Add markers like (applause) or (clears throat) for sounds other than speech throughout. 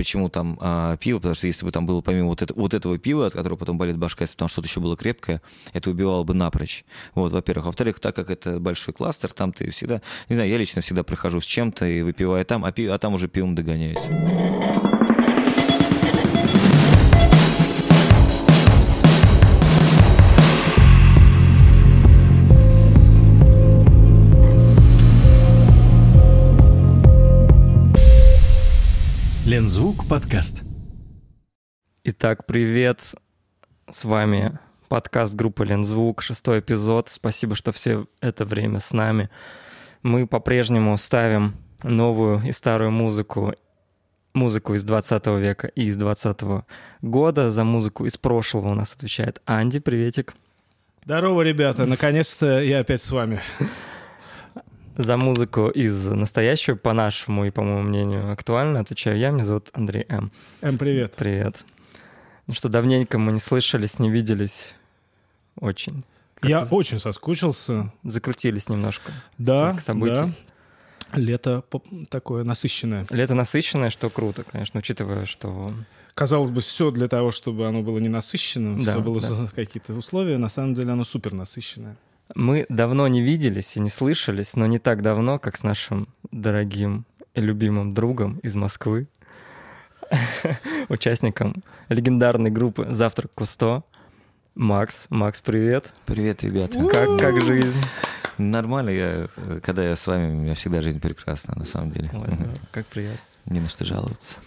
почему там а, пиво, потому что если бы там было помимо вот, это, вот этого пива, от которого потом болит башка, если бы там что-то еще было крепкое, это убивало бы напрочь. Вот, во-первых. Во-вторых, так как это большой кластер, там ты всегда, не знаю, я лично всегда прихожу с чем-то и выпиваю там, а, пив, а там уже пивом догоняюсь. Лензвук подкаст. Итак, привет. С вами подкаст группы Лензвук, шестой эпизод. Спасибо, что все это время с нами. Мы по-прежнему ставим новую и старую музыку, музыку из 20 века и из 20 года. За музыку из прошлого у нас отвечает Анди. Приветик. Здорово, ребята. Наконец-то я опять с вами за музыку из настоящего, по нашему и, по моему мнению, актуально отвечаю я. Меня зовут Андрей М. М, привет. Привет. Ну что, давненько мы не слышались, не виделись. Очень. Я очень соскучился. Закрутились немножко. Да, событий. да. Лето такое насыщенное. Лето насыщенное, что круто, конечно, учитывая, что... Казалось бы, все для того, чтобы оно было не насыщенным, да, все было да. какие-то условия. На самом деле оно супер насыщенное. Мы давно не виделись и не слышались, но не так давно, как с нашим дорогим и любимым другом из Москвы, (laughs) участником легендарной группы «Завтрак Кусто», Макс. Макс, привет. Привет, ребята. Как, как жизнь? Нормально, я, когда я с вами, у меня всегда жизнь прекрасна, на самом деле. Ой, как приятно. Не на что жаловаться.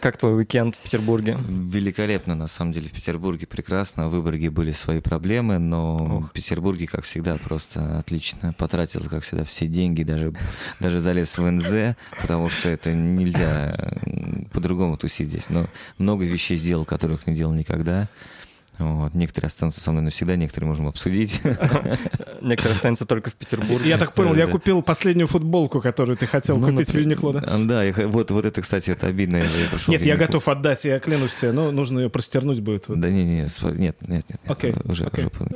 Как твой уикенд в Петербурге? Великолепно, на самом деле, в Петербурге прекрасно. В Выборге были свои проблемы, но Ох. в Петербурге, как всегда, просто отлично. Потратил, как всегда, все деньги, даже, даже залез в НЗ, потому что это нельзя по-другому тусить здесь. Но много вещей сделал, которых не делал никогда. Вот. Некоторые останутся со мной навсегда, некоторые можем обсудить. (laughs) Некоторые останутся только в Петербурге. Я так понял, я купил последнюю футболку, которую ты хотел ну, купить в Юникло, да? Да, вот, вот это, кстати, это обидно. Нет, я готов отдать, я клянусь тебе, но нужно ее простернуть будет. Да не, не, нет, нет, нет. Окей.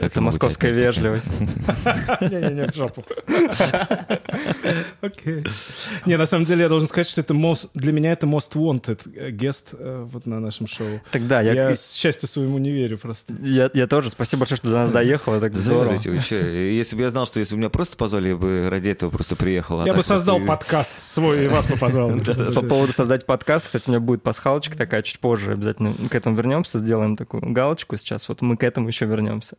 Это московская вежливость. (laughs) Не-не-не, в жопу. (laughs) Окей. Не, на самом деле я должен сказать, что это most, для меня это most wanted гест э, вот на нашем шоу. Тогда я... Я счастью своему не верю просто просто. Я, я тоже. Спасибо большое, что до нас доехал. Так здорово. Если бы я знал, что если бы меня просто позвали, я бы ради этого просто приехал. А я бы создал просто... подкаст свой и вас бы позвал. (laughs) По поводу создать подкаст, кстати, у меня будет пасхалочка такая чуть позже. Обязательно к этому вернемся, сделаем такую галочку сейчас. Вот мы к этому еще вернемся.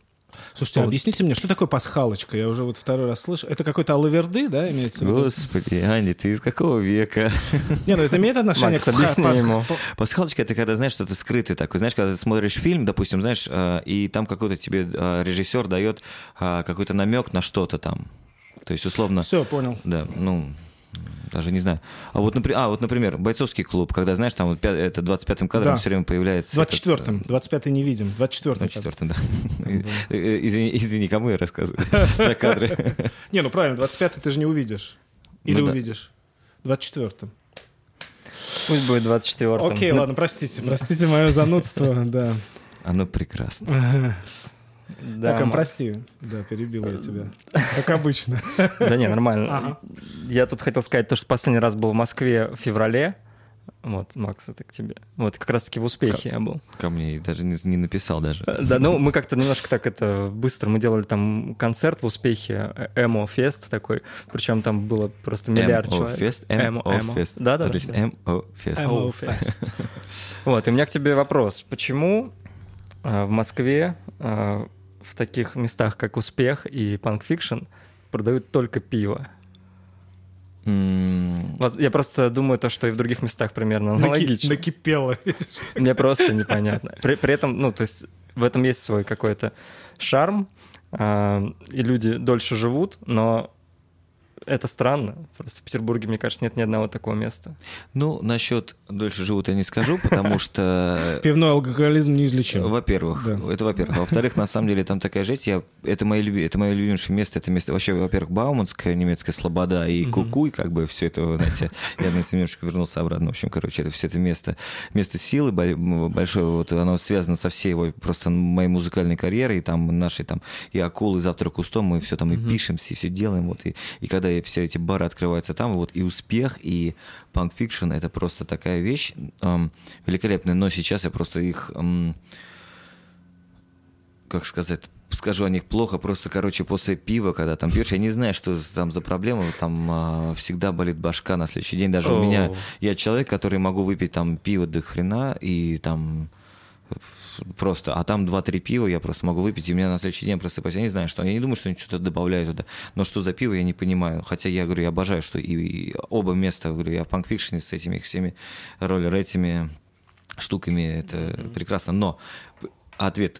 Слушайте, вот. объясните мне, что такое пасхалочка? Я уже вот второй раз слышу. Это какой-то алаверды, да, имеется в виду? Господи, Аня, ты из какого века? Не, ну это имеет отношение Макс, к объясни пас... ему. Пасхалочка — это когда, знаешь, что-то скрытое такое. Знаешь, когда ты смотришь фильм, допустим, знаешь, а, и там какой-то тебе а, режиссер дает а, какой-то намек на что-то там. То есть, условно... Все, понял. Да, ну, даже не знаю. А вот, например, а, вот, например, бойцовский клуб, когда, знаешь, там вот, это 25-м кадром да. все время появляется... 24-м, этот... 25-й не видим, 24-м. 24-м, да. (laughs) извини, извини, кому я рассказываю (laughs) про кадры? Не, ну правильно, 25-й ты же не увидишь. Или ну, увидишь. 24-м. Пусть будет 24-м. Окей, ладно, простите, простите мое занудство, да. Оно прекрасно. (laughs) Да, так, прости, да, перебил я тебя. Как обычно. Да не, нормально. Я тут хотел сказать то, что последний раз был в Москве в феврале. Вот, Макс, это к тебе. Вот, как раз-таки в успехе я был. Ко мне даже не, не написал даже. Да, ну, мы как-то немножко так это быстро, мы делали там концерт в успехе, Эмо Фест такой, причем там было просто миллиард человек. Фест? Эмо Фест. Да, да. Отлично, Эмо Фест. Эмо Фест. Вот, и у меня к тебе вопрос. Почему в Москве э, в таких местах, как Успех и Fiction, продают только пиво. Mm. Я просто думаю, то, что и в других местах примерно аналогично. Накипело. Мне просто непонятно. При, при этом, ну, то есть в этом есть свой какой-то шарм, э, и люди дольше живут, но это странно. Просто в Петербурге, мне кажется, нет ни одного такого места. Ну, насчет дольше живут я не скажу, потому что... (laughs) Пивной алкоголизм неизлечим. Во-первых. Это во-первых. Во-вторых, на самом деле там такая жесть. Я... Это, мое люби... это мое любимейшее место. Это место вообще, во-первых, Бауманская немецкая слобода и Кукуй, как бы все это, знаете, я на немножко вернулся обратно. В общем, короче, это все это место, место силы большое. Вот оно связано со всей его просто моей музыкальной карьерой, и там нашей там и акулы, завтра кустом, мы все там и пишем, все, все делаем. Вот, и, и когда все эти бары открываются там, вот и успех, и Punk Fiction — это просто такая вещь эм, великолепная, но сейчас я просто их, эм, как сказать, скажу о них плохо, просто, короче, после пива, когда там пьешь, я не знаю, что там за проблема, там а, всегда болит башка на следующий день. Даже oh. у меня, я человек, который могу выпить там пиво до хрена и там просто, а там 2-3 пива я просто могу выпить, и у меня на следующий день просыпаюсь. Я не знаю, что, я не думаю, что они что-то добавляют туда, но что за пиво, я не понимаю. Хотя я говорю, я обожаю, что и, и оба места, говорю, я в панкфикшене с этими всеми роллер этими штуками, это mm-hmm. прекрасно. Но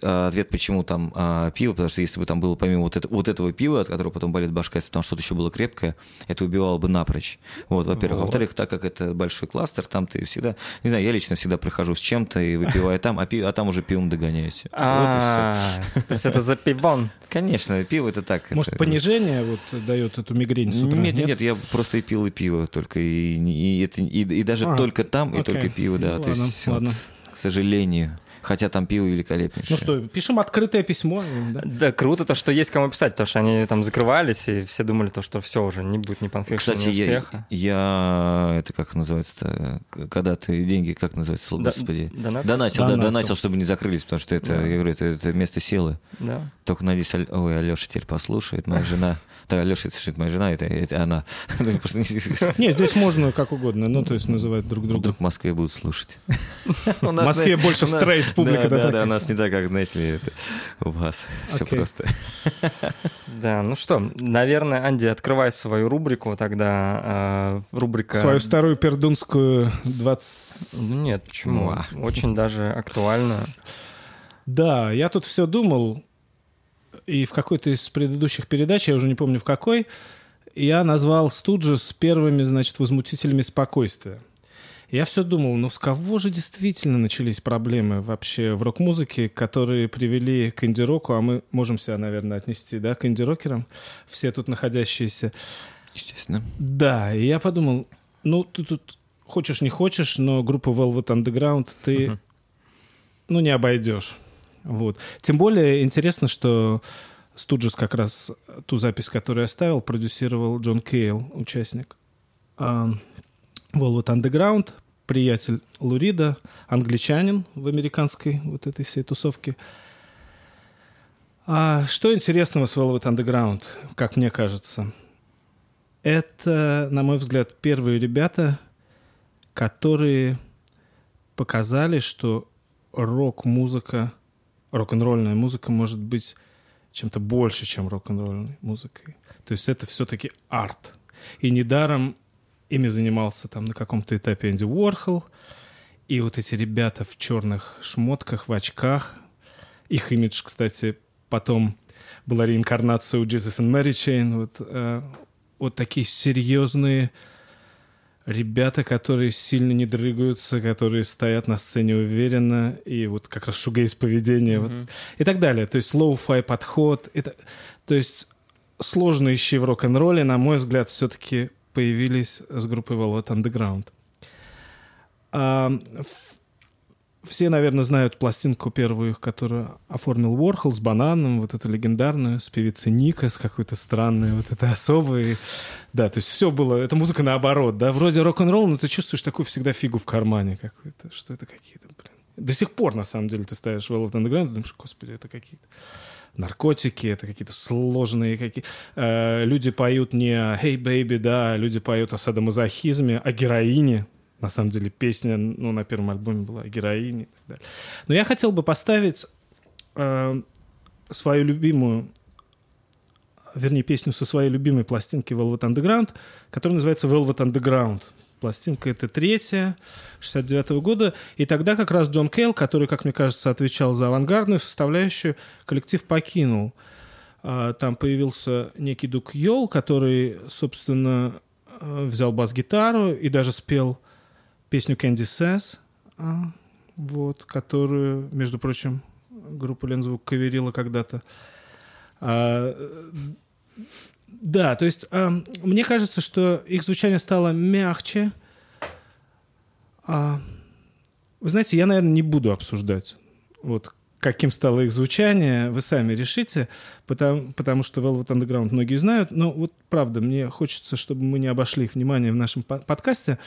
а, ответ, почему там а, пиво, потому что если бы там было помимо вот, это, вот этого пива, от которого потом болит башка, если бы там что-то еще было крепкое, это убивало бы напрочь. Вот, во-первых. Вот. Во-вторых, так как это большой кластер, там ты всегда, не знаю, я лично всегда прихожу с чем-то и выпиваю там, а, пиво, а там уже пивом догоняюсь. А, то есть это за пивон? Конечно, пиво это так. Может, понижение вот дает эту мигрень с утра? Нет, нет, я просто и пил и пиво только, и, даже а, только там, и только пиво, да. то есть, к сожалению. Хотя там пиво великолепнейшее. Ну что, пишем открытое письмо. Да, да круто то, что есть кому писать, потому что они там закрывались, и все думали, то, что все уже, не будет ни панфикшена, Кстати, ни успеха. Я, я, это как называется когда ты деньги, как называется, господи? Донат? Донатил, донатил, да, донатил, чтобы не закрылись, потому что это, да. я говорю, это, это место силы. Да. Только надеюсь, ой, Алеша теперь послушает, моя жена. Да, Алеша, это слушает моя жена, это, это она. (laughs) Нет, здесь можно как угодно, ну, то есть называть друг друга. Вдруг в Москве будут слушать. (laughs) В Москве больше стрейт публика, да? Да, да, у нас не так, как, знаете ли, у вас. Все просто. (laughs) Да, ну что, наверное, Анди, открывай свою рубрику тогда. А, рубрика... Свою старую пердунскую 20... Ну нет, почему? Очень даже актуально. Да, я тут все думал, и в какой-то из предыдущих передач, я уже не помню в какой, я назвал Студжес первыми, значит, возмутителями спокойствия. Я все думал, ну с кого же действительно начались проблемы вообще в рок-музыке, которые привели к инди-року, а мы можем себя, наверное, отнести, да, к инди-рокерам, все тут находящиеся. Естественно. Да, и я подумал, ну ты тут хочешь не хочешь, но группу Velvet Underground ты, uh-huh. ну, не обойдешь. Вот. Тем более интересно, что Студжес как раз ту запись, которую я оставил, продюсировал Джон Кейл, участник Velvet Underground, приятель Лурида, англичанин в американской вот этой всей тусовке. А что интересного с Velvet Underground, как мне кажется? Это, на мой взгляд, первые ребята, которые показали, что рок-музыка – рок-н-ролльная музыка может быть чем-то больше, чем рок-н-ролльной музыкой. То есть это все-таки арт. И недаром ими занимался там на каком-то этапе Энди Уорхол. И вот эти ребята в черных шмотках, в очках. Их имидж, кстати, потом была реинкарнация у Jesus and Mary Chain. Вот, э, вот такие серьезные ребята, которые сильно не дрыгаются, которые стоят на сцене уверенно, и вот как раз шугейс поведение, mm-hmm. вот, и так далее. То есть lo-fi подход. Это, то есть сложные щи в рок-н-ролле, на мой взгляд, все-таки появились с группой Velvet Underground. А, все, наверное, знают пластинку первую, которую оформил Уорхол с бананом, вот эту легендарную, с певицей Нико, с какой-то странной, вот этой особой. Да, то есть все было, это музыка наоборот, да, вроде рок-н-ролл, но ты чувствуешь такую всегда фигу в кармане какую-то, что это какие-то, блин. До сих пор, на самом деле, ты ставишь Velvet Underground, думаешь, господи, это какие-то наркотики, это какие-то сложные какие э, люди поют не «Hey, baby», да, люди поют о садомазохизме, о героине, на самом деле песня, ну, на первом альбоме была о героине и так далее. Но я хотел бы поставить э, свою любимую, вернее, песню со своей любимой пластинки Velvet Underground, которая называется Velvet Underground. Пластинка это третья, 69 -го года. И тогда как раз Джон Кейл, который, как мне кажется, отвечал за авангардную составляющую, коллектив покинул. А, там появился некий Дук Йол, который, собственно, э, взял бас-гитару и даже спел песню Candy Says, а, вот, которую, между прочим, группа Лензвук каверила когда-то. А, да, то есть а, мне кажется, что их звучание стало мягче. А, вы знаете, я, наверное, не буду обсуждать, вот каким стало их звучание, вы сами решите, потому, потому что Velvet Underground многие знают. Но вот правда, мне хочется, чтобы мы не обошли их внимание в нашем подкасте.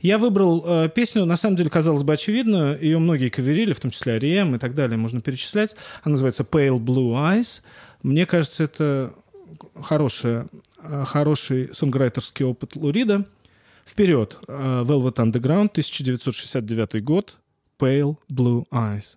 Я выбрал э, песню, на самом деле, казалось бы, очевидную. Ее многие каверили, в том числе Арием и так далее, можно перечислять. Она называется Pale Blue Eyes. Мне кажется, это хорошая, э, хороший сонграйтерский опыт Лурида. Вперед! Э, Velvet Underground, 1969 год. Pale Blue Eyes.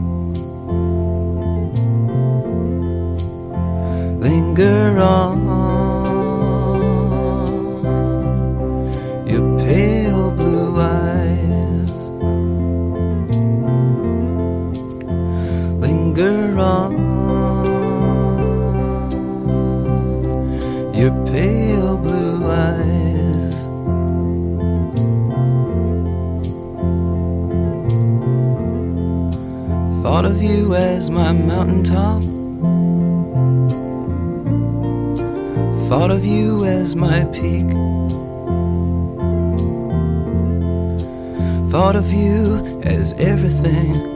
girl as everything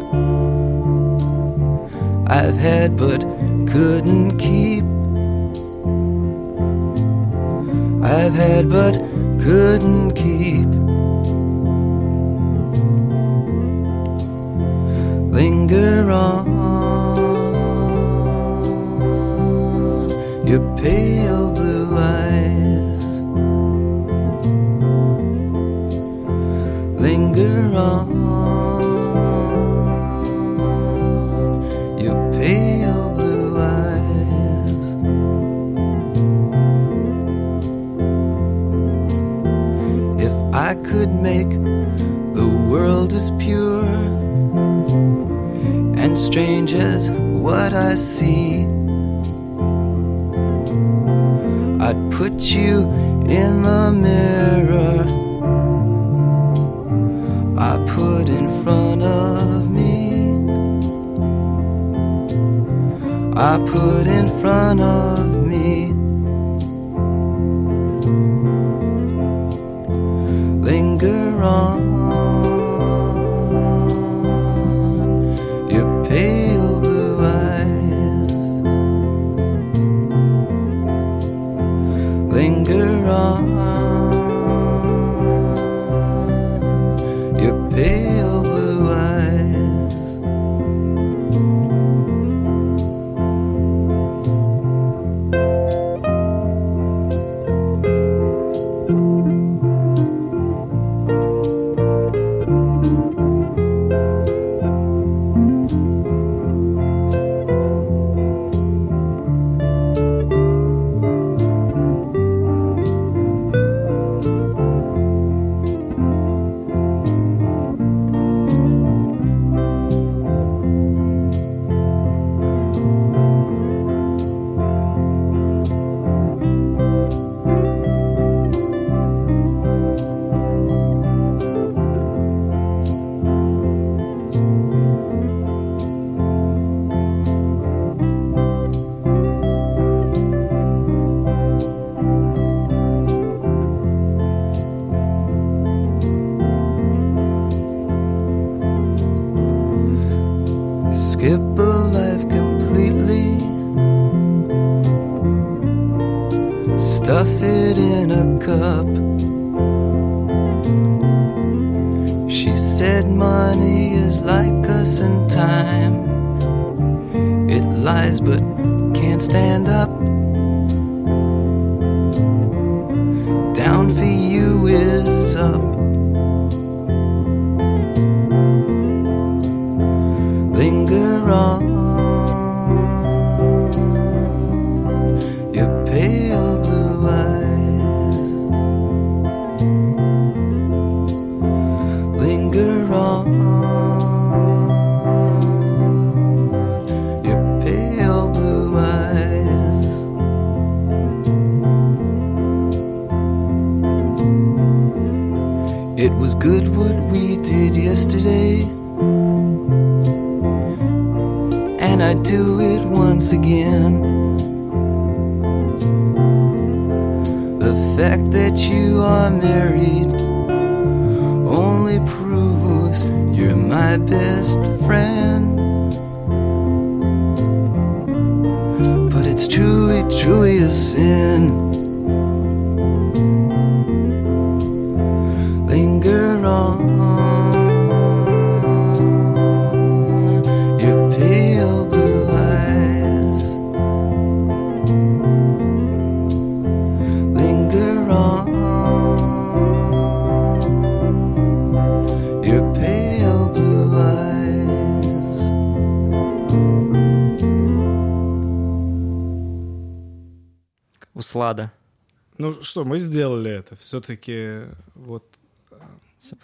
что, мы сделали это. Все-таки вот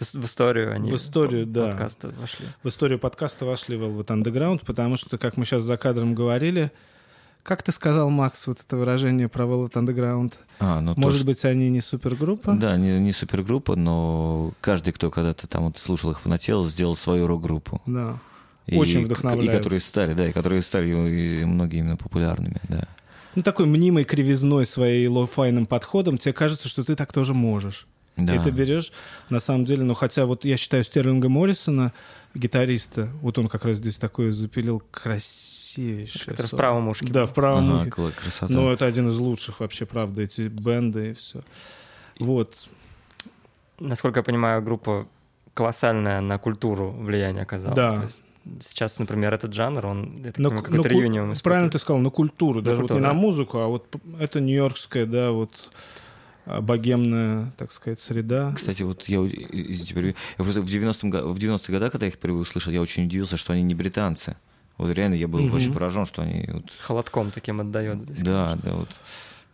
В, в историю они В историю, по- да. подкаста вошли. в историю подкаста вошли Velvet Underground, потому что, как мы сейчас за кадром говорили, как ты сказал, Макс, вот это выражение про Velvet Underground? А, ну, то, Может что- быть, они не супергруппа? Да, не, не супергруппа, но каждый, кто когда-то там вот слушал их в нател, сделал свою рок-группу. Да. И- Очень и- вдохновляют. И которые стали, да, и которые стали и многие именно популярными, да. Ну, такой мнимой кривизной своей лоу-файным подходом, тебе кажется, что ты так тоже можешь. да. И ты берешь, на самом деле, ну, хотя вот я считаю Стерлинга Моррисона, гитариста, вот он как раз здесь такое запилил красивейшее. Который в правом ушке. Да, в правом Ага, ухе. красота. Ну, это один из лучших вообще, правда, эти бенды и все. Вот. Насколько я понимаю, группа колоссальное на культуру влияние оказала. Да. То есть сейчас, например, этот жанр, он так Но, ну, какой-то реюнион правильно ты сказал, на культуру, На даже вот культуру, не на да. музыку, а вот это нью-йоркская, да, вот а, богемная, так сказать, среда. Кстати, вот я, извините, перебью. я просто в 90-м, го- в 90-е годы, когда я их впервые услышал, я очень удивился, что они не британцы. Вот реально я был Мгм. очень поражен, что они... вот- Холодком таким отдает. здесь, да, да, вот.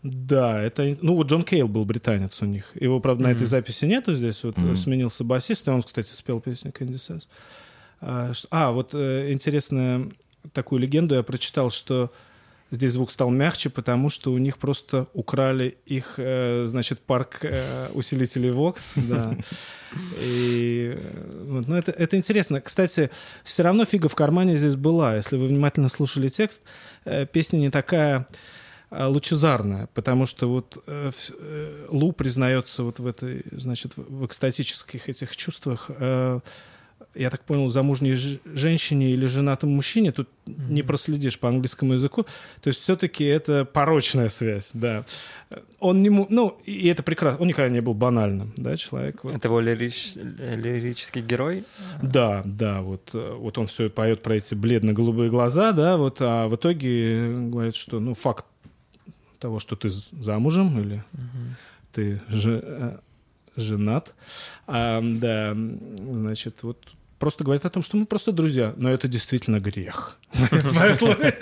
Да, это... Ну, вот Джон Кейл был британец у них. Его, правда, на этой записи нету здесь. Вот Мгм. сменился басист, и он, кстати, спел песню Candy Says. А, а, вот э, интересную такую легенду я прочитал, что здесь звук стал мягче, потому что у них просто украли их, э, значит, парк э, усилителей Vox, (laughs) да. И, вот, ну, это, это интересно. Кстати, все равно фига в кармане здесь была. Если вы внимательно слушали текст, песня не такая э, лучезарная, потому что вот э, Лу признается вот в этой, значит, в в экстатических этих чувствах. э, я так понял, замужней женщине или женатому мужчине, тут не проследишь по английскому языку. То есть все-таки это порочная связь, да. Он не... му- Ну, и это прекрасно. Он никогда не был банальным, да, человек. вот. Это его лирич- лирический герой. Да, да, вот, вот он все поет про эти бледно-голубые глаза, да, вот, а в итоге говорит, что, ну, факт того, что ты замужем или ты же, э, женат, а, да, значит, вот просто говорит о том, что мы просто друзья, но это действительно грех. Поэтому Мы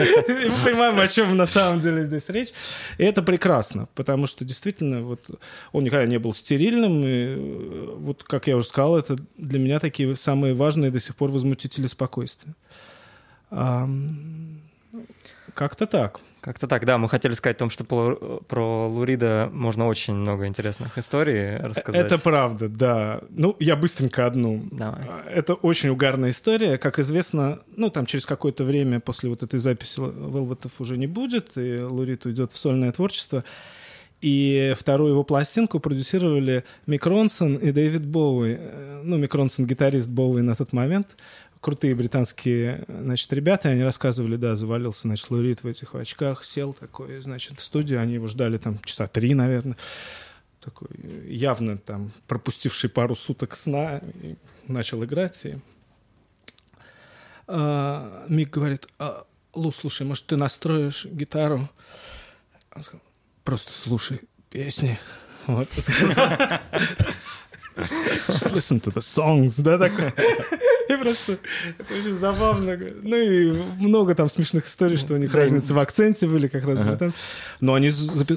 понимаем, о чем на самом деле здесь речь. И это прекрасно, потому что действительно вот он никогда не был стерильным. И э, вот, как я уже сказал, это для меня такие самые важные до сих пор возмутители спокойствия. Как-то так. Как-то так, да, мы хотели сказать о том, что про, Лурида можно очень много интересных историй рассказать. Это правда, да. Ну, я быстренько одну. Давай. Это очень угарная история. Как известно, ну, там через какое-то время после вот этой записи Велветов уже не будет, и Лурид уйдет в сольное творчество. И вторую его пластинку продюсировали Мик Ронсон и Дэвид Боуи. Э, Ну, Мик Ронсон гитарист Боуи на тот момент. Крутые британские, значит, ребята, они рассказывали, да, завалился, значит, Лурид в этих очках, сел такой, значит, в студию, они его ждали там часа три, наверное такой явно там пропустивший пару суток сна, начал играть. И... А, Мик говорит, «А, Лу, слушай, может, ты настроишь гитару? Он сказал, просто слушай песни. Вот. (laughs) (laughs) Just listen to the songs, да, такой. (laughs) И просто это очень забавно. Ну и много там смешных историй, что у них разницы в акценте были как раз. британ- Но они,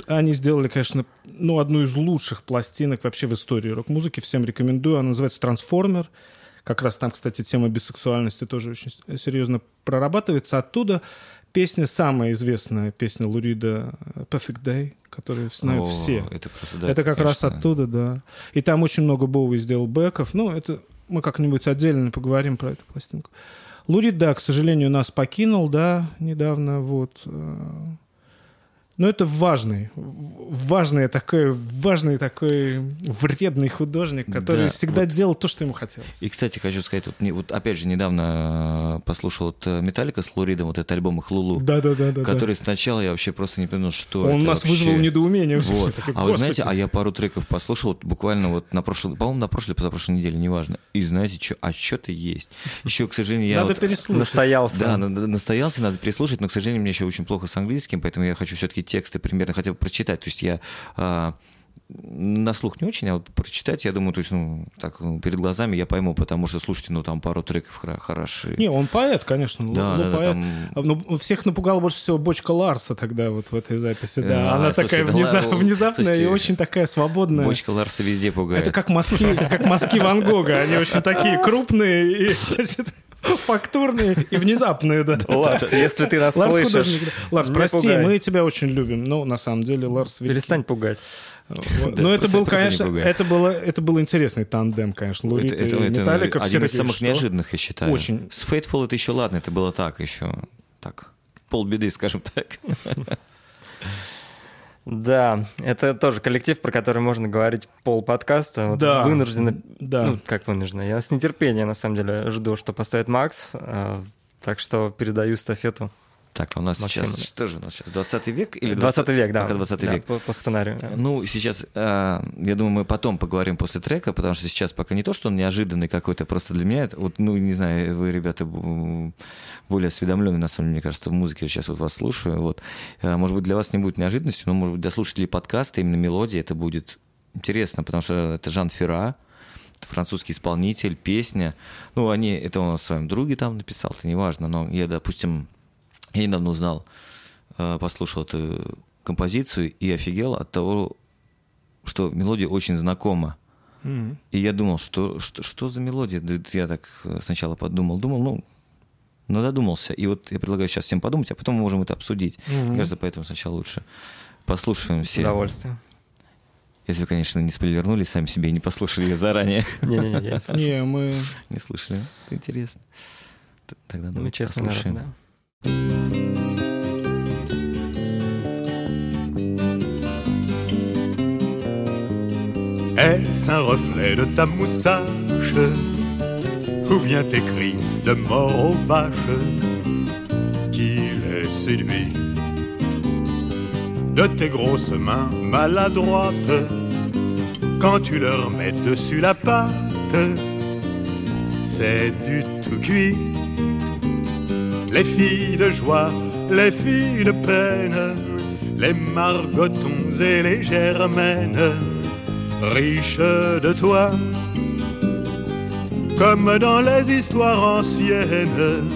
они сделали, конечно, ну, одну из лучших пластинок вообще в истории рок-музыки. Всем рекомендую. Она называется «Трансформер». Как раз там, кстати, тема бисексуальности тоже очень серьезно прорабатывается. Оттуда Песня самая известная, песня Лурида «Perfect Day», которую знают О, все. Это, просто, да, это как раз конечно. оттуда, да. И там очень много Боуи сделал бэков. Ну, это мы как-нибудь отдельно поговорим про эту пластинку. Лурид, да, к сожалению, нас покинул, да, недавно, вот. Но это важный, важный такой, важный такой вредный художник, который Да, всегда вот. делал то, что ему хотелось. И, кстати, хочу сказать, вот, вот опять же, недавно э, послушал вот э, Металлика с Луридом, вот этот альбом их Лулу, Да, да, да, да. который сначала я вообще просто не понял, что Он это нас вообще. вызвал недоумение. Вот. Такой, А вы знаете, а я пару треков послушал вот буквально вот на прошлой, по-моему, на прошлой, позапрошлой неделе, неважно. И знаете, что, а что-то есть. Еще, к сожалению, я Надо вот- переслушать. Настоялся. Да, на- на- настоялся, надо переслушать, но, к сожалению, мне еще очень плохо с английским, поэтому я хочу все-таки тексты примерно хотя бы прочитать. То есть я а, на слух не очень, а вот прочитать, я думаю, то есть, ну, так, ну, перед глазами я пойму, потому что, слушайте, ну, там пару треков хороши. Не, он поэт, конечно. Да, Лу да, да, поэт. там... Ну, всех напугала больше всего бочка Ларса тогда вот в этой записи, да. А, Она слушай, такая да внезапная и слушайте, очень такая свободная. Бочка Ларса везде пугает. Это как мазки, как мазки Ван Гога. Они очень такие крупные и, (laughs) значит, фактурные и внезапные, да. Ларс, если ты нас Ларс слышишь, художник. Ларс, прости, пугай. мы тебя очень любим. Но на самом деле Ларс великий. перестань пугать. Вот. Да, Но это просто- был, конечно, это было, это был интересный тандем, конечно. Лурид это, и это- это Металлика. все один из такие, самых «Что?» неожиданных, я считаю. Очень. С Fateful это еще ладно, это было так еще. Так, полбеды, скажем так. Да, это тоже коллектив, про который можно говорить пол подкаста. Вот Да. Вынужденно, Да. ну, как вынужденно. Я с нетерпением, на самом деле, жду, что поставит Макс. а, Так что передаю эстафету. Так, а у нас Максим, сейчас, что же у нас сейчас, 20 век или 20 век, да. Пока 20 Да, век. По, по сценарию. да. Ну, сейчас, э, я думаю, мы потом поговорим после трека, потому что сейчас пока не то, что он неожиданный какой-то, просто для меня, это, вот, ну, не знаю, вы, ребята, более осведомленные, на самом деле, мне кажется, в музыке, сейчас вот вас слушаю, вот. Э, Может быть, для вас не будет неожиданностью, но, может быть, для слушателей подкаста именно мелодия это будет интересно, потому что это Жан Ферра, французский исполнитель, песня. Ну, они, это он о своем друге там написал, это неважно, но я, допустим, я недавно узнал, э, послушал эту композицию и офигел от того, что мелодия очень знакома. Мгм. И я думал, что, что, что за мелодия? Да Я так э, сначала подумал, думал, ну, но додумался. И вот я предлагаю сейчас всем подумать, а потом мы можем это обсудить. Мне кажется, поэтому сначала лучше послушаем С все. удовольствием. Если вы, конечно, не спойлернули сами себе и не послушали ее заранее. (laughs) Не-не-не, мы... Не слышали? Интересно. Тогда давайте честный народ, послушаем. Est-ce un reflet de ta moustache Ou bien tes cris de mort aux vaches Qui les séduit De tes grosses mains maladroites Quand tu leur mets dessus la pâte? C'est du tout cuit Les filles de joie, les filles de peine Les margotons et les germaines riche de toi, comme dans les histoires anciennes,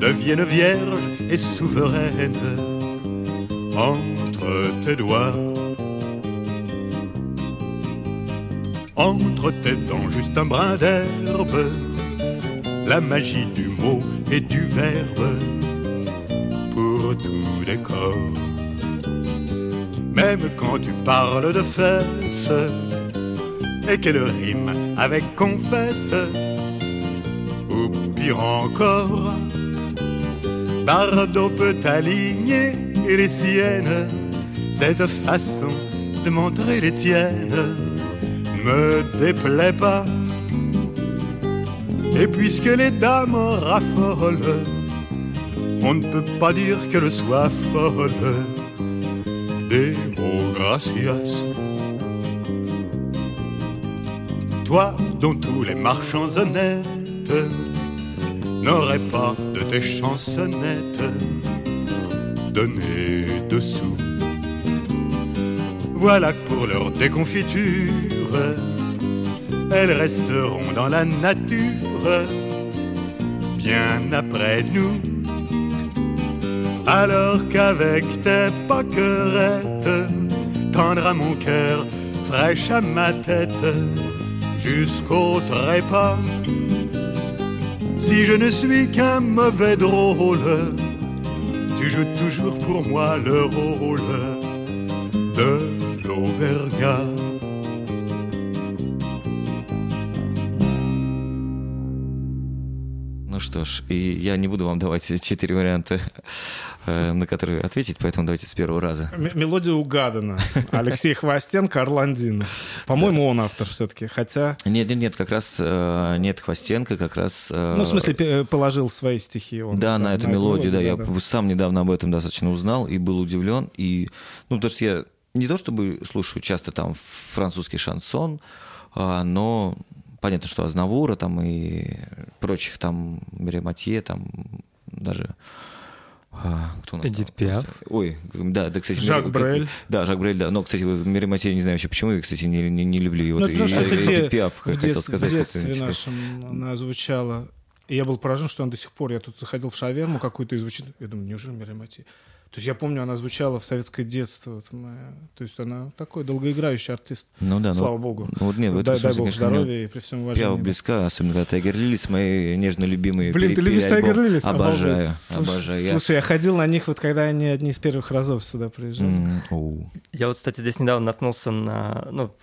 deviennent vierges et souveraines entre tes doigts. Entre tes dents, juste un brin d'herbe, la magie du mot et du verbe pour tous les corps. Même quand tu parles de fesses et qu'elle rime avec confesse, ou pire encore, Bardot peut aligner les siennes. Cette façon de montrer les tiennes me déplaît pas. Et puisque les dames raffolent, on ne peut pas dire qu'elle soit folle des mots gracias. Toi dont tous les marchands honnêtes n'auraient pas de tes chansonnettes donné dessous. Voilà que pour leur déconfiture, elles resteront dans la nature bien après nous. Alors qu'avec tes poquerettes, tendre mon cœur, fraîche à ma tête, jusqu'au trépas. Si je ne suis qu'un mauvais drôle, tu joues toujours pour moi le rôle de l'Auvergnat. Что ж, и я не буду вам давать четыре варианта, э, на которые ответить, поэтому давайте с первого раза. М- мелодия угадана. (laughs) Алексей Хвостенко, Орландин. По-моему, он автор все-таки, хотя... Нет, нет, нет, как раз э, нет Хвостенко, как раз... э, Ну, в смысле, положил свои стихи он. Да, на эту мелодию, да, я да. сам недавно об этом достаточно узнал и был удивлен. И, ну, потому что я не то чтобы слушаю часто там французский шансон, а, но понятно, что Азнавура там и прочих там Мерематье, там даже а, кто у нас Эдит там? Пиаф. Ой, да, да, кстати. Жак Мир- Брель. Да, Жак Брель, да. Но, кстати, вот Мерематье, не знаю вообще почему, я, кстати, не, не, не люблю его. Ну, потому что Эдит Пиаф, в, хотел дет- сказать. в детстве не нашем она звучала. И я был поражен, что она до сих пор... Я тут заходил в шаверму какую-то и звучит... Я думаю, неужели Мирамати? То есть я помню, она звучала в советское детство. Моя- То есть она такой долгоиграющий артист. Ну да, ну, Слава богу. Ну, вот нет, в этом дай, дай смысле, бог конечно, мне здоровья и при всем уважении. Пиаф близка, особенно когда Тайгер Лилис, мои нежно любимые. Блин, ты любишь Тайгер. Лилис? Обожаю, Обалдеть. Слушай, обожаю. Я- Слушай, я ходил на них, вот когда они одни из первых разов сюда приезжали. М, оу. Я вот, кстати, здесь недавно наткнулся на... Ну,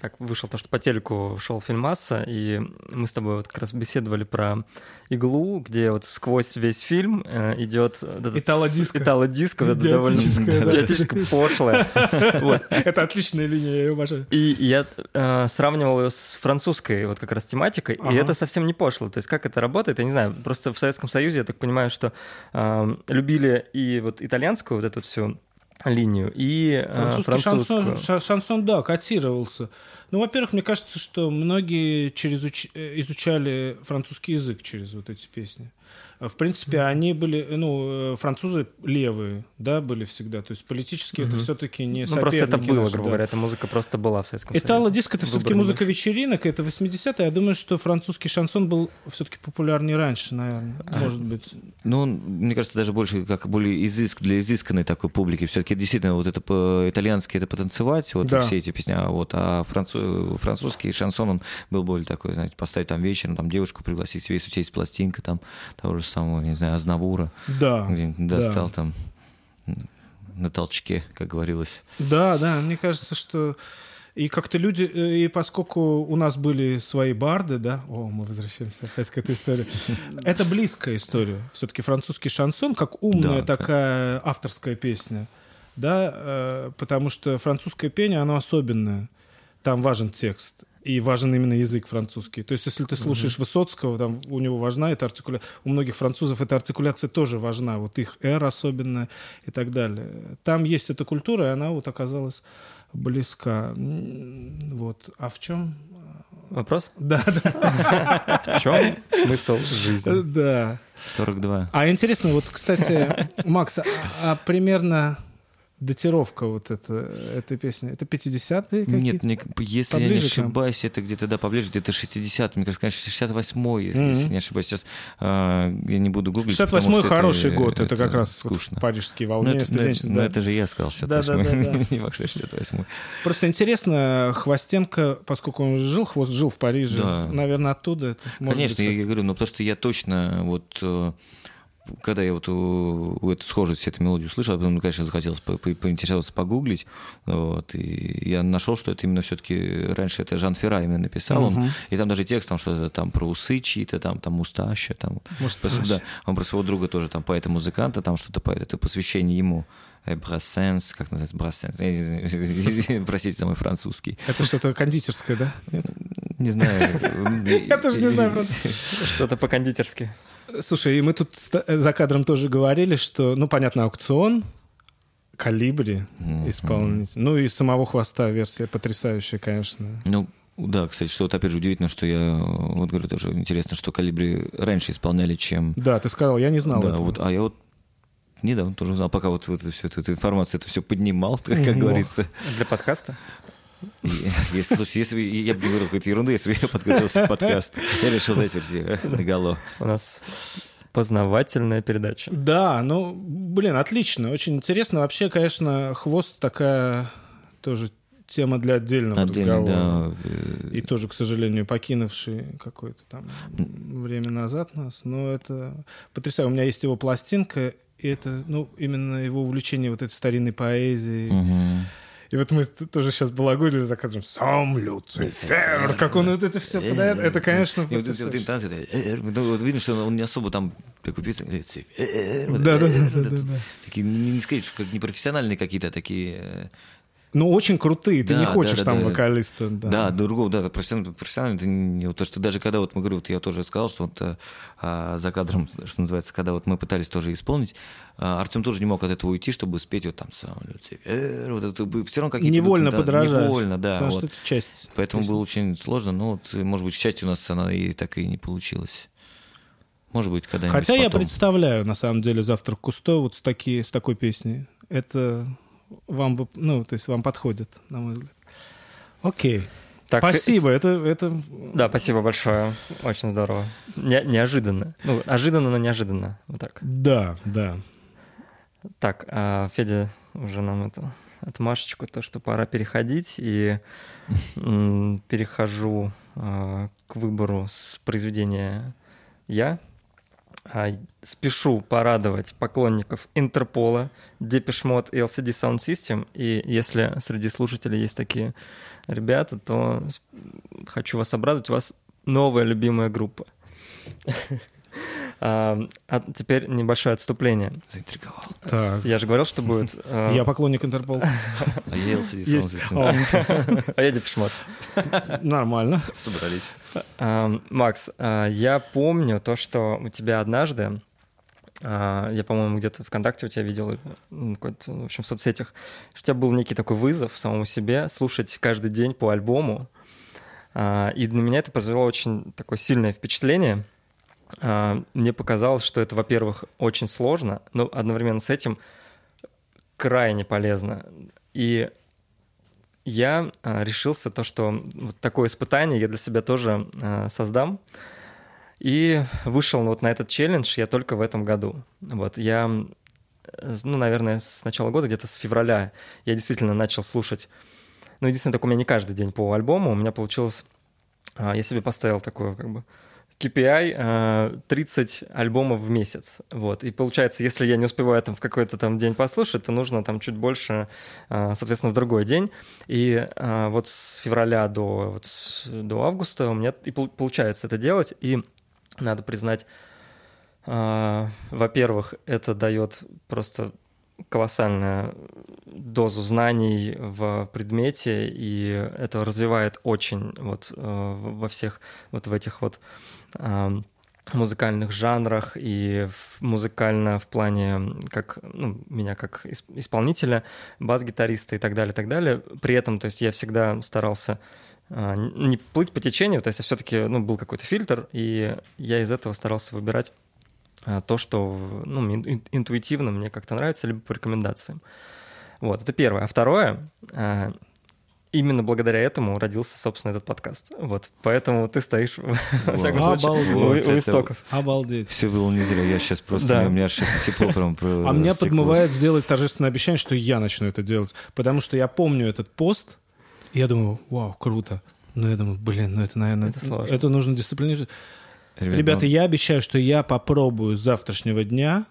так вышло то, что по телеку шел фильм «Масса», и мы с тобой вот как раз беседовали про иглу, где вот сквозь весь фильм э, идет вот Итало-диско. Итало-диско, вот довольно да. (laughs) идиотически пошлое. (laughs) Это отличная линия, я ее обожаю. И я э, сравнивал ее с французской вот как раз тематикой, и это совсем не пошло. То есть как это работает, я не знаю. Просто в Советском Союзе, я так понимаю, что э, любили и вот итальянскую вот эту всю линию, и э, Французский французскую. шансон, ша- шансон, да, котировался. Ну, во-первых, мне кажется, что многие через уч- э, изучали французский язык через вот эти песни. А, В принципе, они были, ну, э, французы левые, да, были всегда. То есть политически это все-таки не Ну, просто это было, наши, грубо да. говоря, эта музыка просто была в Советском Союзе. Итало-диско это все-таки музыка вечеринок, это 80-е. Я думаю, что французский шансон был все-таки популярнее раньше, наверное. Может быть. Ну, он, мне кажется, даже больше как более изыск для изысканной такой публики. Все-таки действительно вот это итальянский это потанцевать, вот Да. все эти песни, а вот а францу- французский шансон он был более такой, знаете, поставить там вечером, там девушку пригласить если у тебя есть пластинка там того же самого, не знаю, Азнавура, Да. где-нибудь да. достал там на толчке, как говорилось. Да, да, мне кажется, что и как-то люди, э, и поскольку у нас были свои барды, да, о, мы возвращаемся опять к этой истории, (laughs) это близкая история. Все-таки французский шансон, как умная Да, такая авторская песня, да, э, потому что французское пение, оно особенное. Там важен текст. И важен именно язык французский. То есть, если ты слушаешь Высоцкого, там у него важна эта артикуляция. У многих французов эта артикуляция тоже важна. Вот их «р» особенно и так далее. Там есть эта культура, и она вот оказалась близка. Вот. А в чем? Вопрос? Да, да. В чем смысл жизни? Да. 42. А интересно, вот, кстати, Макс, а, а примерно датировка вот это, этой песни, это 50-е какие-то? Нет, мне, если я не Поближе к нам? ошибаюсь, это где-то, да, поближе, где-то 60 мне кажется, конечно, 68-й, если, если не ошибаюсь. Сейчас а, я не буду гуглить, потому 68-й что хороший это, год, это, как раз вот скучно. парижские Ну, волнения, это, ну, студенчество, ну, да. это же я сказал 68-й, Да-да-да-да. (laughs) не факт, что 68-й. Просто интересно, Хвостенко, поскольку он жил, Хвост жил в Париже, Да. наверное, оттуда это Конечно, быть я, я говорю, но потому что я точно вот э, когда я вот у, у эту схожесть эту мелодию услышал, потом, ну, конечно, захотелось по- по- поинтересоваться, погуглить, вот, и я нашел, что это именно все-таки раньше это Жан Ферра именно написал, он, Мгм. и там даже текст там что-то там про усы чьи-то, там, там мустаща, там, Мустаща. Да, он про своего друга тоже там поэта-музыканта, там что-то поэт, это посвящение ему. Э, Брассенс, как называется, знаю, (laughs) простите за мой французский. Это что-то кондитерское, да? Нет? Не знаю. (laughs) Я тоже не знаю. Что-то по-кондитерски. Слушай, и мы тут ст- за кадром тоже говорили, что, ну, понятно, аукцион, калибри исполнитель. Ну и самого хвоста версия потрясающая, конечно. Ну, да, кстати, что вот опять же удивительно, что я, вот говорю, тоже интересно, что калибри раньше исполняли, чем... Да, ты сказал, я не знал да, этого. вот, а я вот недавно тоже узнал, пока вот, вот эту всю эту, эту информацию, это все поднимал, (laughs) как, как говорится. Для подкаста? (laughs) Если, слушайте, если я бы не говорил какую-то ерунду, если бы я подготовился к подкасту, я решил, знаете, все наголо. У нас познавательная передача. Да, ну, блин, отлично, очень интересно. Вообще, конечно, хвост такая тоже тема для отдельного Отдельно, разговора. да. э, И тоже, к сожалению, покинувший какое-то там время назад нас. Но это потрясающе. У меня есть его пластинка, И это, ну, именно его увлечение вот этой старинной поэзией. Мгм. И вот мы тоже сейчас балагурили за кадром. Сам Люцифер! Как он вот это все подает. Это, конечно, И вот эти вот интонации, да, э, э, ну, вот видно, что он не особо там такой э, э, вот Да, да, это, да, это. Такие, не что как непрофессиональные какие-то а такие... Ну, очень крутые. Ты Да, не да, хочешь да, там да. вокалиста. Да. Да, другого, да, профессионально, профессионально это не вот то, что даже когда вот мы говорю, вот я тоже сказал, что вот а, за кадром, что называется, когда вот мы пытались тоже исполнить, а, Артем тоже не мог от этого уйти, чтобы спеть вот там сам Люцифер, вот это все равно какие-то Невольно идут, да, подражаешь. невольно, да, Потому вот. что это часть. Поэтому песни. было очень сложно, но вот, может быть, к счастью, у нас она и так и не получилась. Может быть, когда-нибудь Хотя я потом. представляю, на самом деле, «Завтрак Кусто» вот с, такие, с такой песней. Это вам бы, ну, то есть вам подходит, на мой взгляд. Окей. Так, Спасибо, это, это... Да, спасибо большое. Очень здорово. Не- неожиданно. Ну, ожиданно, но неожиданно. Вот так. Да, да. Так, а Федя уже нам это отмашечку, то, что пора переходить, и (laughs) перехожу а, к выбору с произведения я. А, спешу порадовать поклонников Интерпола, Депешмот и LCD Sound System, и если среди слушателей есть такие ребята, то хочу вас обрадовать, у вас новая любимая группа. А а теперь небольшое отступление. Заинтриговал. Так. Я же говорил, что будет... (laughs) э, Я поклонник Интерпол. А я LCD. Sound System. А я Депешмот. Нормально. Собрались. Макс, а, я помню то, что у тебя однажды, а, я, по-моему, где-то ВКонтакте у тебя видел, ну, какой-то, в общем, в соцсетях, что у тебя был некий такой вызов самому себе слушать каждый день по альбому. А, И для меня это произвело очень такое сильное впечатление. А, Мне показалось, что это, во-первых, очень сложно, но одновременно с этим крайне полезно. И я а, решился то, что вот такое испытание я для себя тоже а, создам. И вышел вот на этот челлендж я только в этом году. Вот я, ну, наверное, с начала года, где-то с февраля, я действительно начал слушать. Ну, единственное, только у меня не каждый день по альбому. У меня получилось... Я себе поставил такую, как бы, KPI а, 30 альбомов в месяц. Вот. И получается, если я не успеваю там в какой-то там день послушать, то нужно там чуть больше, а, соответственно, в другой день. И а, вот с февраля до, вот до августа у меня и пол- получается это делать. И надо признать, во-первых, это дает просто колоссальную дозу знаний в предмете, и это развивает очень вот э, во всех вот в этих вот а, музыкальных жанрах и музыкально в плане как ну, меня как ис- исполнителя, бас-гитариста и так далее, так далее. При этом, то есть я всегда старался н- не плыть по течению, то есть все-таки ну, был какой-то фильтр, и я из этого старался выбирать то, что ну, ин- ин- интуитивно мне как-то нравится, либо по рекомендациям. Вот, это первое. А второе, а, именно благодаря этому родился, собственно, этот подкаст. Вот, поэтому ты стоишь, во всяком случае, Обалдеть. у- у истоков. Обалдеть. Все было не зря. Я сейчас просто... Да. У меня аж тепло прям А меня подмывает сделать торжественное обещание, что я начну это делать. Потому что я помню этот пост, и я думаю, вау, круто. Ну, я думаю, блин, ну это, наверное... Это сложно. Это нужно дисциплинировать. Ребят, Ребята, ну, я обещаю, что я попробую с завтрашнего дня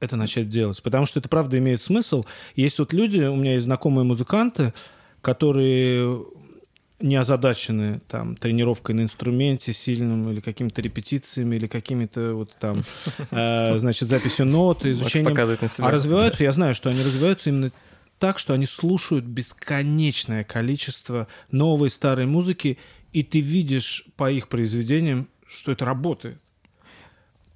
это начать делать. Потому что это правда имеет смысл. Есть вот люди, у меня есть знакомые музыканты, которые не озадачены там тренировкой на инструменте сильным или какими-то репетициями или какими-то вот там (laughs) э, значит записью нот изучением а развиваются, я знаю, что они развиваются именно так, что они слушают бесконечное количество новой старой музыки, и ты видишь по их произведениям, что это работает.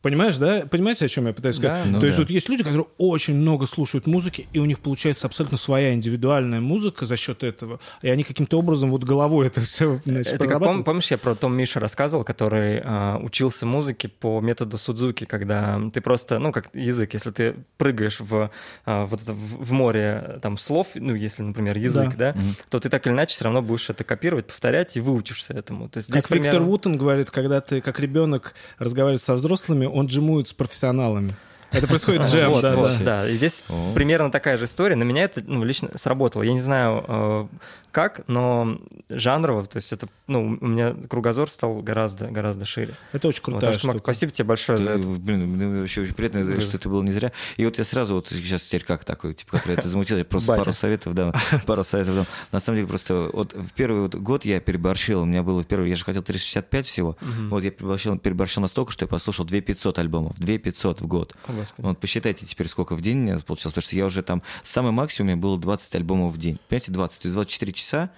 Понимаешь, да? Понимаете, о чем я пытаюсь сказать? Да. Ну То есть да. вот есть люди, которые очень много слушают музыки, и у них получается абсолютно своя индивидуальная музыка за счет этого, и они каким-то образом вот головой это все значит, (laughs) Это как пом- помнишь, я про Том Миша рассказывал, который а, учился музыке по методу Судзуки, когда ты просто, ну, как язык, если ты прыгаешь в, а, вот это, в в море там слов, ну, если, например, язык, да, то ты так или иначе все равно будешь это копировать, повторять и выучишься этому. То есть здесь Как Виктор примерно- Вутон говорит, когда ты как ребенок разговариваешь со взрослыми, он джимует с профессионалами. Это происходит джем, Вот, да, вот, да. да. И здесь О. примерно такая же история. На меня это ну, лично сработало. Я не знаю, э, как, но жанрово, то есть это, ну, у меня кругозор стал гораздо, гораздо шире. Это очень Вот, крутая Мак, штука. спасибо тебе большое за Да, это. Блин, мне вообще очень приятно, Да. что это было не зря. И вот я сразу вот сейчас теперь как такой, типа, который это замутил, я просто Батя. пару советов дам. (laughs) Пару советов дам. На самом деле просто вот в первый вот год я переборщил. У меня было в первый, я же хотел 365 всего. Вот я переборщил, переборщил настолько, что я послушал 2500 альбомов. 2500 в год. О, Господи. Вот посчитайте теперь, сколько в день получилось, потому что я уже там, самый максимум у меня было 20 альбомов в день. Понимаете, 20, то есть 24 часа,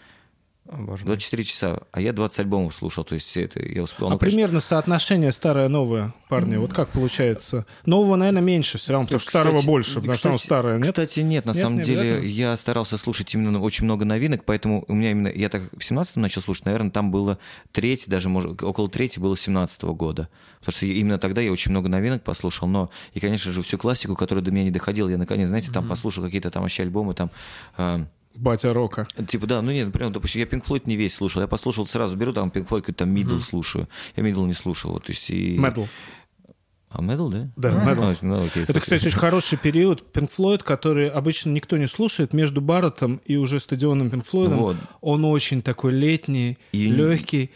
О, боже мой. 24 часа, а я 20 альбомов слушал, то есть это я успел. А ну, конечно, примерно соотношение старое-новое, парни, вот как получается? Нового, наверное, меньше все равно, потому что старого больше, потому что оно старое, нет? Кстати, нет, на Нет, самом не деле я старался слушать именно очень много новинок, поэтому у меня именно, я так в 17-м начал слушать, наверное, там было треть, даже может, около трети было 17 года. Потому что именно тогда я очень много новинок послушал, но и, конечно же, всю классику, которая до меня не доходила, я наконец, знаете, там послушал какие-то там вообще альбомы, там, э, Батя Рока. Типа, да, ну нет, например, допустим, я Pink Floyd не весь слушал, я послушал сразу, беру там Pink Floyd, какой-то там Middle слушаю. Я Middle не слушал, вот, то есть и... Metal. А Middle, да? Да, А, Metal. ну, окей, Это, кстати, очень хороший период. Pink Floyd, который обычно никто не слушает, между Барреттом и уже стадионом Pink Floyd, Вот. он очень такой летний, И- легкий.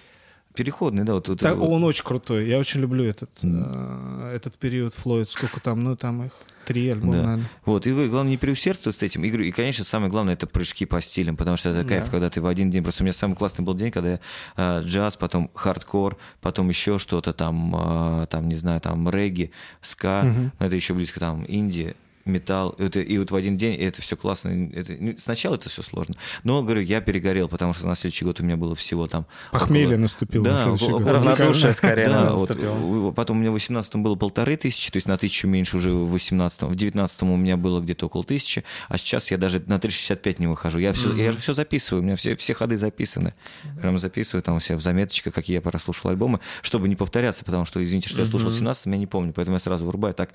Переходный, да, вот, вот, Так, вот. он очень крутой. Я очень люблю этот, э, этот период Флойд. Сколько там? Ну, там их три альбома, Да. наверное. Вот, и главное, не преусердствовать с этим. И, и, конечно, самое главное, это прыжки по стилям, потому что это кайф, Да. когда ты в один день... Просто у меня самый классный был день, когда я э, джаз, потом хардкор, потом еще что-то там, э, там, не знаю, там, регги, ска, ну, это еще близко, там, Индия, металл, это, и вот в один день это все классно. Это, ну, сначала это все сложно. Но, говорю, я перегорел, потому что на следующий год у меня было всего там... Похмелье около- наступило Да, на следующий год. Равнодушие скорее да, вот, потом у меня в 18 было полторы тысячи, то есть на тысячу меньше уже в 18 В 19 у меня было где-то около тысячи, а сейчас я даже на 365 не выхожу. Я все, я же все записываю, у меня все, все ходы записаны. Прям записываю там все в заметочках, какие я прослушал альбомы, чтобы не повторяться, потому что, извините, что я слушал в 17 я не помню, поэтому я сразу вырубаю. Так,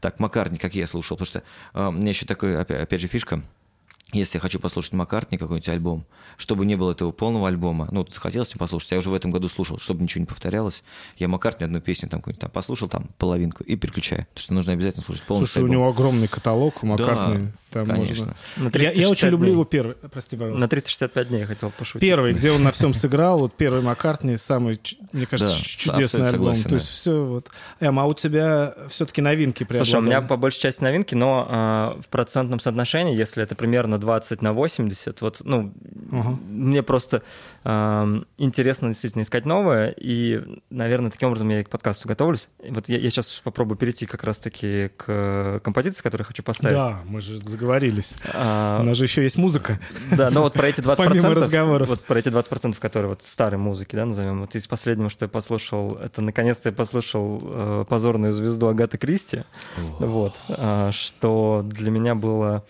так Маккартни, какие я слушал, потому что э, у меня еще такой, опять же, фишка, если я хочу послушать Маккартни какой-нибудь альбом, чтобы не было этого полного альбома, ну, вот захотелось мне послушать, я уже в этом году слушал, чтобы ничего не повторялось, я Маккартни одну песню там какую-нибудь там послушал, там половинку и переключаю, потому что нужно обязательно слушать полностью Слушай, у альбом. него огромный каталог, у Маккартни. Да, там конечно. можно... Я, я очень 365 люблю дней. его первый. Прости, пожалуйста. На 365 дней я хотел пошутить. Первый, где он на всем сыграл, вот первый Маккартни, самый, мне кажется, Да, чудесный абсолютно альбом. согласен, То да. есть все вот. Эм, а у тебя все-таки новинки Слушай, у меня по большей части новинки, но а, в процентном соотношении, если это примерно 20 на 80, вот, ну, Ага. мне просто ам, интересно действительно искать новое, и, наверное, таким образом я и к подкасту готовлюсь. Вот я, сейчас попробую перейти как раз-таки к композиции, которую я хочу поставить. Да, мы же заговорились. А, У нас же еще есть музыка. Да, но вот про эти 20%, (laughs) Помимо разговоров. вот про эти 20%, которые вот старой музыки, да, назовем, вот из последнего, что я послушал, это наконец-то я послушал э, позорную звезду Агаты Кристи, вот, а, что для меня было,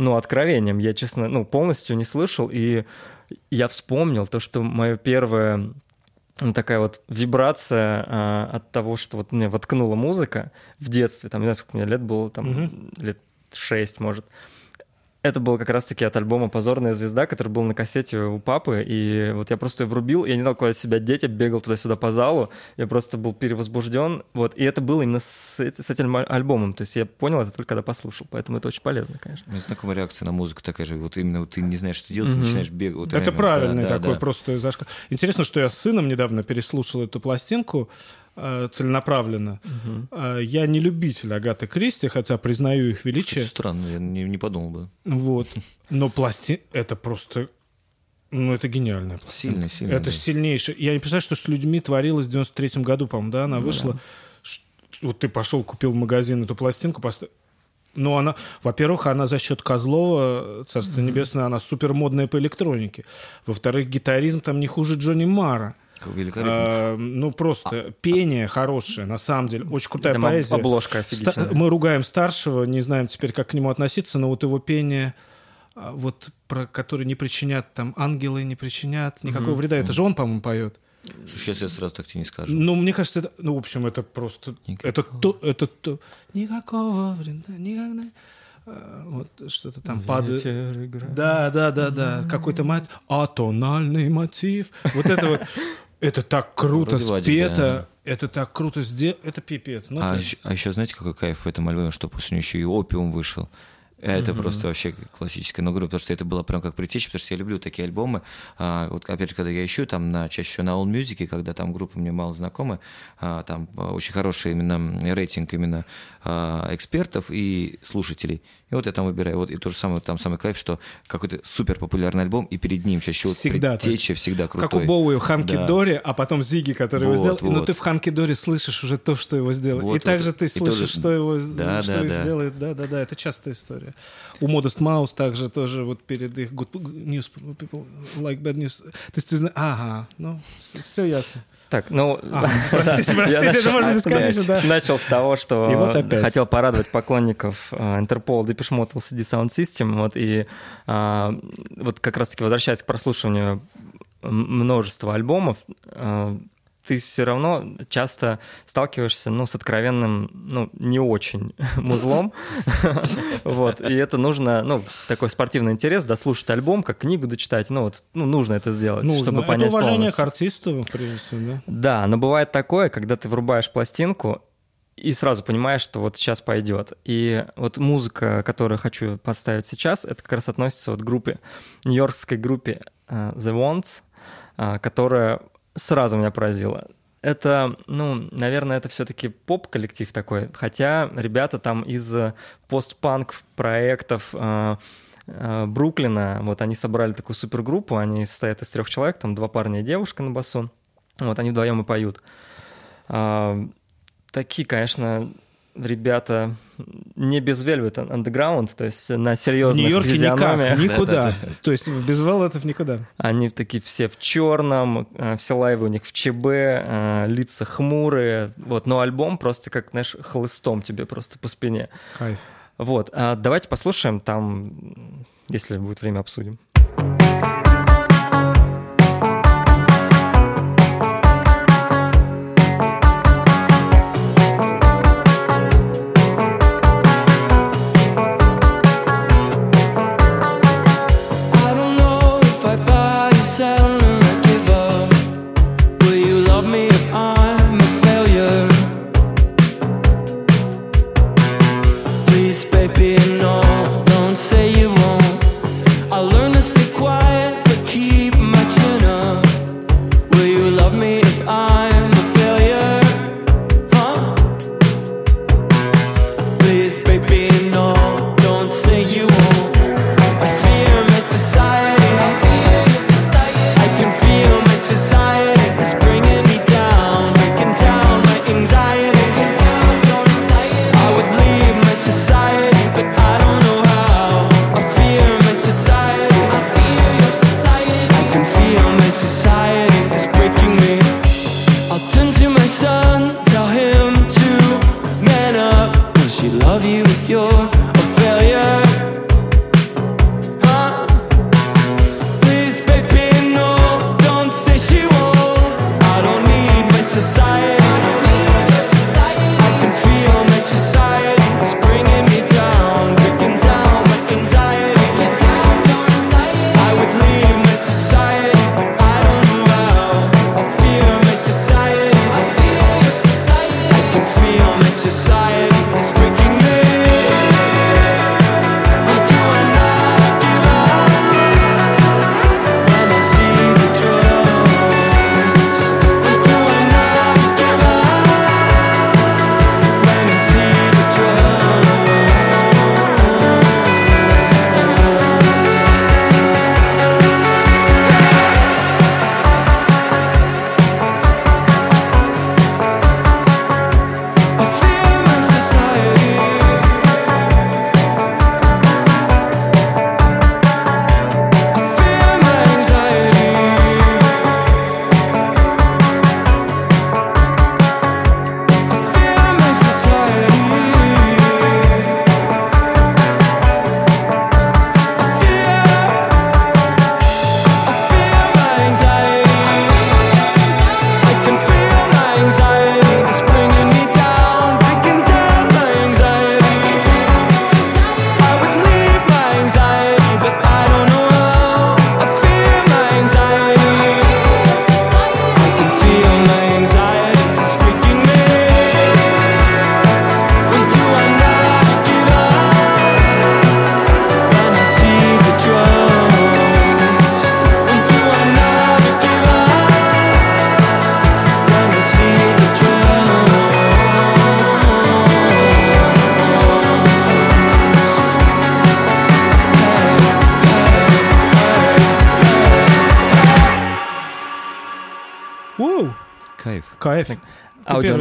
ну, откровением. Я, честно, ну, полностью не слышал, и я вспомнил то, что мое первое ну, такая вот вибрация а, от того, что вот мне воткнула музыка в детстве, там, не знаю, сколько мне лет было, там, лет шесть, может. Это было как раз-таки от альбома «Позорная звезда», который был на кассете у папы, и вот я просто ее врубил, я не знал, куда себя деть, я бегал туда-сюда по залу, я просто был перевозбужден, вот, и это было именно с, с этим альбомом, то есть я понял это только когда послушал, поэтому это очень полезно, конечно. У меня знакомая реакция на музыку такая же. Вот именно вот ты не знаешь, что делать, ты Мгм. начинаешь бегать. Вот Это реально, правильный да, такой да. просто зашка. Интересно, что я с сыном недавно переслушал эту пластинку целенаправленно. Э, Я не любитель Агаты Кристи, хотя признаю их величие. Что-то странно, я не, не подумал бы. Вот. Но пласти... Это просто... Ну, это гениальная пластинка. Сильно, сильно. Это да. сильнейшее. Я не представляю, что с людьми творилось в 93-м году, по-моему, да, она вышла. Ш- Вот ты пошел, купил в магазин эту пластинку, поставил. Ну, она, во-первых, она за счет Козлова, Царство Небесное, она супер модная по электронике. Во-вторых, гитаризм там не хуже Джонни Мара. Как Великолепно. А, ну, просто пение хорошее, на самом деле. Очень крутая Там поэзия. обложка Ста- офигительная. Мы ругаем старшего, не знаем теперь, как к нему относиться, но вот его пение, а, вот про который не причинят, там, ангелы не причинят никакого вреда. Это же он, по-моему, поет. Сейчас я сразу так тебе не скажу. Ну, мне кажется, это, ну, в общем, это просто... Никакого. Это то, это то... Никакого вреда, никогда... А, Вот что-то там падает. Да, да, да, да. Какой-то мат... Атональный мотив. Вот это вот... Это так круто Вроде Вадик, спето. Это так круто сделано. Это пипец. Ну, А, а еще знаете, какой кайф в этом альбоме, что после него еще и опиум вышел. Это Мгм. просто вообще классическая ну, группа, потому что это было прям как притечь, потому что я люблю такие альбомы. А, вот опять же, когда я ищу там на чаще всего на All Music, когда там группа мне мало знакомы, а, там а, очень хороший именно рейтинг именно а, экспертов и слушателей. И вот я там выбираю. Вот и то же самое, там самый кайф, что какой-то супер популярный альбом, и перед ним чаще всего Всегда так. предтеча всегда крутой. Как у Боуи, Ханки Да. Дори, а потом Зиги, который его Вот, сделал. Но вот. ты в Ханки Дори слышишь уже то, что его сделал. Вот, и также вот. ты И слышишь, тоже- что его Да, что да, их да. сделает. Да, да, да, это частая история. У Modest Mouse также тоже вот перед их Good News People Like Bad News. То есть ты знаешь, ага, ну, все ясно. Так, ну... Ага, простите, простите, это начал- можно бесконечно, да. Начал с того, что вот хотел порадовать поклонников э, Интерпола Depeche Mode LCD Sound System. Вот, и а, вот как раз-таки возвращаясь к прослушиванию множества альбомов, э, ты все равно часто сталкиваешься, ну, с откровенным, ну, не очень (laughs) музлом, (laughs) вот, и это нужно, ну, такой спортивный интерес, дослушать альбом, как книгу дочитать, ну, вот, ну, нужно это сделать, чтобы это понять уважение полностью. к артисту, прежде всего, да. Да, но бывает такое, когда ты врубаешь пластинку и сразу понимаешь, что вот сейчас пойдет. И вот музыка, которую хочу поставить сейчас, это как раз относится вот к группе, нью-йоркской группе э, The Wants, э, которая сразу меня поразила. Это, ну, наверное, это все-таки поп-коллектив такой, хотя ребята там из э, постпанк проектов э, э, Бруклина, вот они собрали такую супергруппу, они состоят из трех человек, там два парня и девушка на басу. Вот они вдвоем и поют. А, такие, конечно, ребята не без Velvet Underground, то есть на В серьезных Нью-Йорке никак, никуда. Да-да-да. То есть без велетов никуда. Они такие все в черном, э, все лайвы у них в ЧБ, э, лица хмурые. Вот, но альбом просто как, знаешь, хлыстом тебе просто по спине. Кайф. Вот, а давайте послушаем, там, если будет время, обсудим.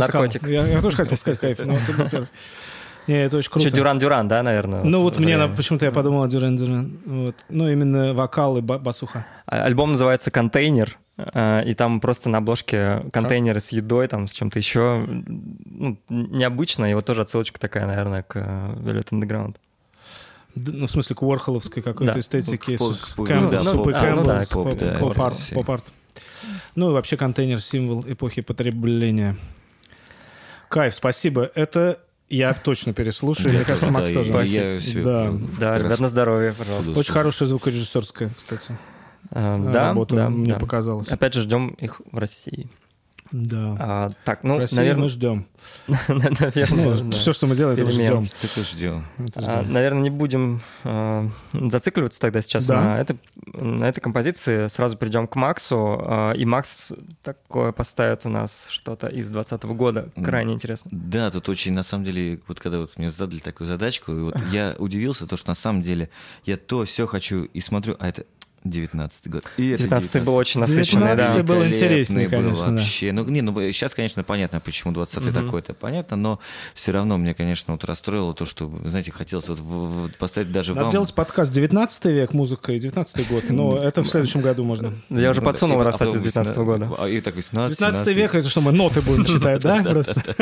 Аудионаркотик. Я, я тоже хотел сказать кайф, но первый. Не, это очень круто. Еще Duran Duran, да, наверное? Ну вот мне на- время. почему-то я подумал о Duran Duran. Вот. Ну именно вокал и ба- басуха. А- Альбом называется «Контейнер», э, и там просто на обложке контейнеры с едой, там с чем-то еще. Ну, необычно, и вот тоже отсылочка такая, наверное, к э, Velvet Underground. Ну, в смысле, к Уорхоловской какой-то Да. Кэм- ну да, суп и поп- а, да, Campbell's, поп, поп- да, поп-арт, это поп-арт. Ну и вообще контейнер — символ эпохи потребления. Кайф, спасибо. Это я точно переслушаю. Мне кажется, Макс тоже. Да. Да, ребят, на здоровье, пожалуйста. Очень хорошая звукорежиссерская, кстати, Э, Да, работа, да, мне показалось. Опять же, ждем их в России. Да. А, так, ну, В России наверное, мы ждем. (laughs) наверное, Ну, да. все, что мы делаем, это мы ждем. И ждем. Это А, ждем. Наверное, не будем э, зацикливаться тогда сейчас Да. на, это, на этой композиции. Сразу перейдем к Максу. э, и Макс такое поставит у нас что-то из 2020 года. Крайне интересно. Да, тут очень, на самом деле, вот когда вот мне задали такую задачку, и вот я удивился, то, что на самом деле я то все хочу и смотрю, а это 19 год. И это 19 был очень насыщенный, 19-й да. был Великолепный интереснее, был конечно, да. вообще. Ну, не, ну, сейчас, конечно, понятно, почему 20-й Мгм. такой, это понятно, но все равно мне, конечно, вот расстроило то, что, знаете, хотелось вот в- в- поставить даже Надо вам... делать подкаст 19 век, музыка и 19 год. Но это в следующем году можно. Я уже Ну, подсунул раз из 19 18, года. а, И так 18, 19 век, это что, мы ноты будем читать, да? (laughs) Просто.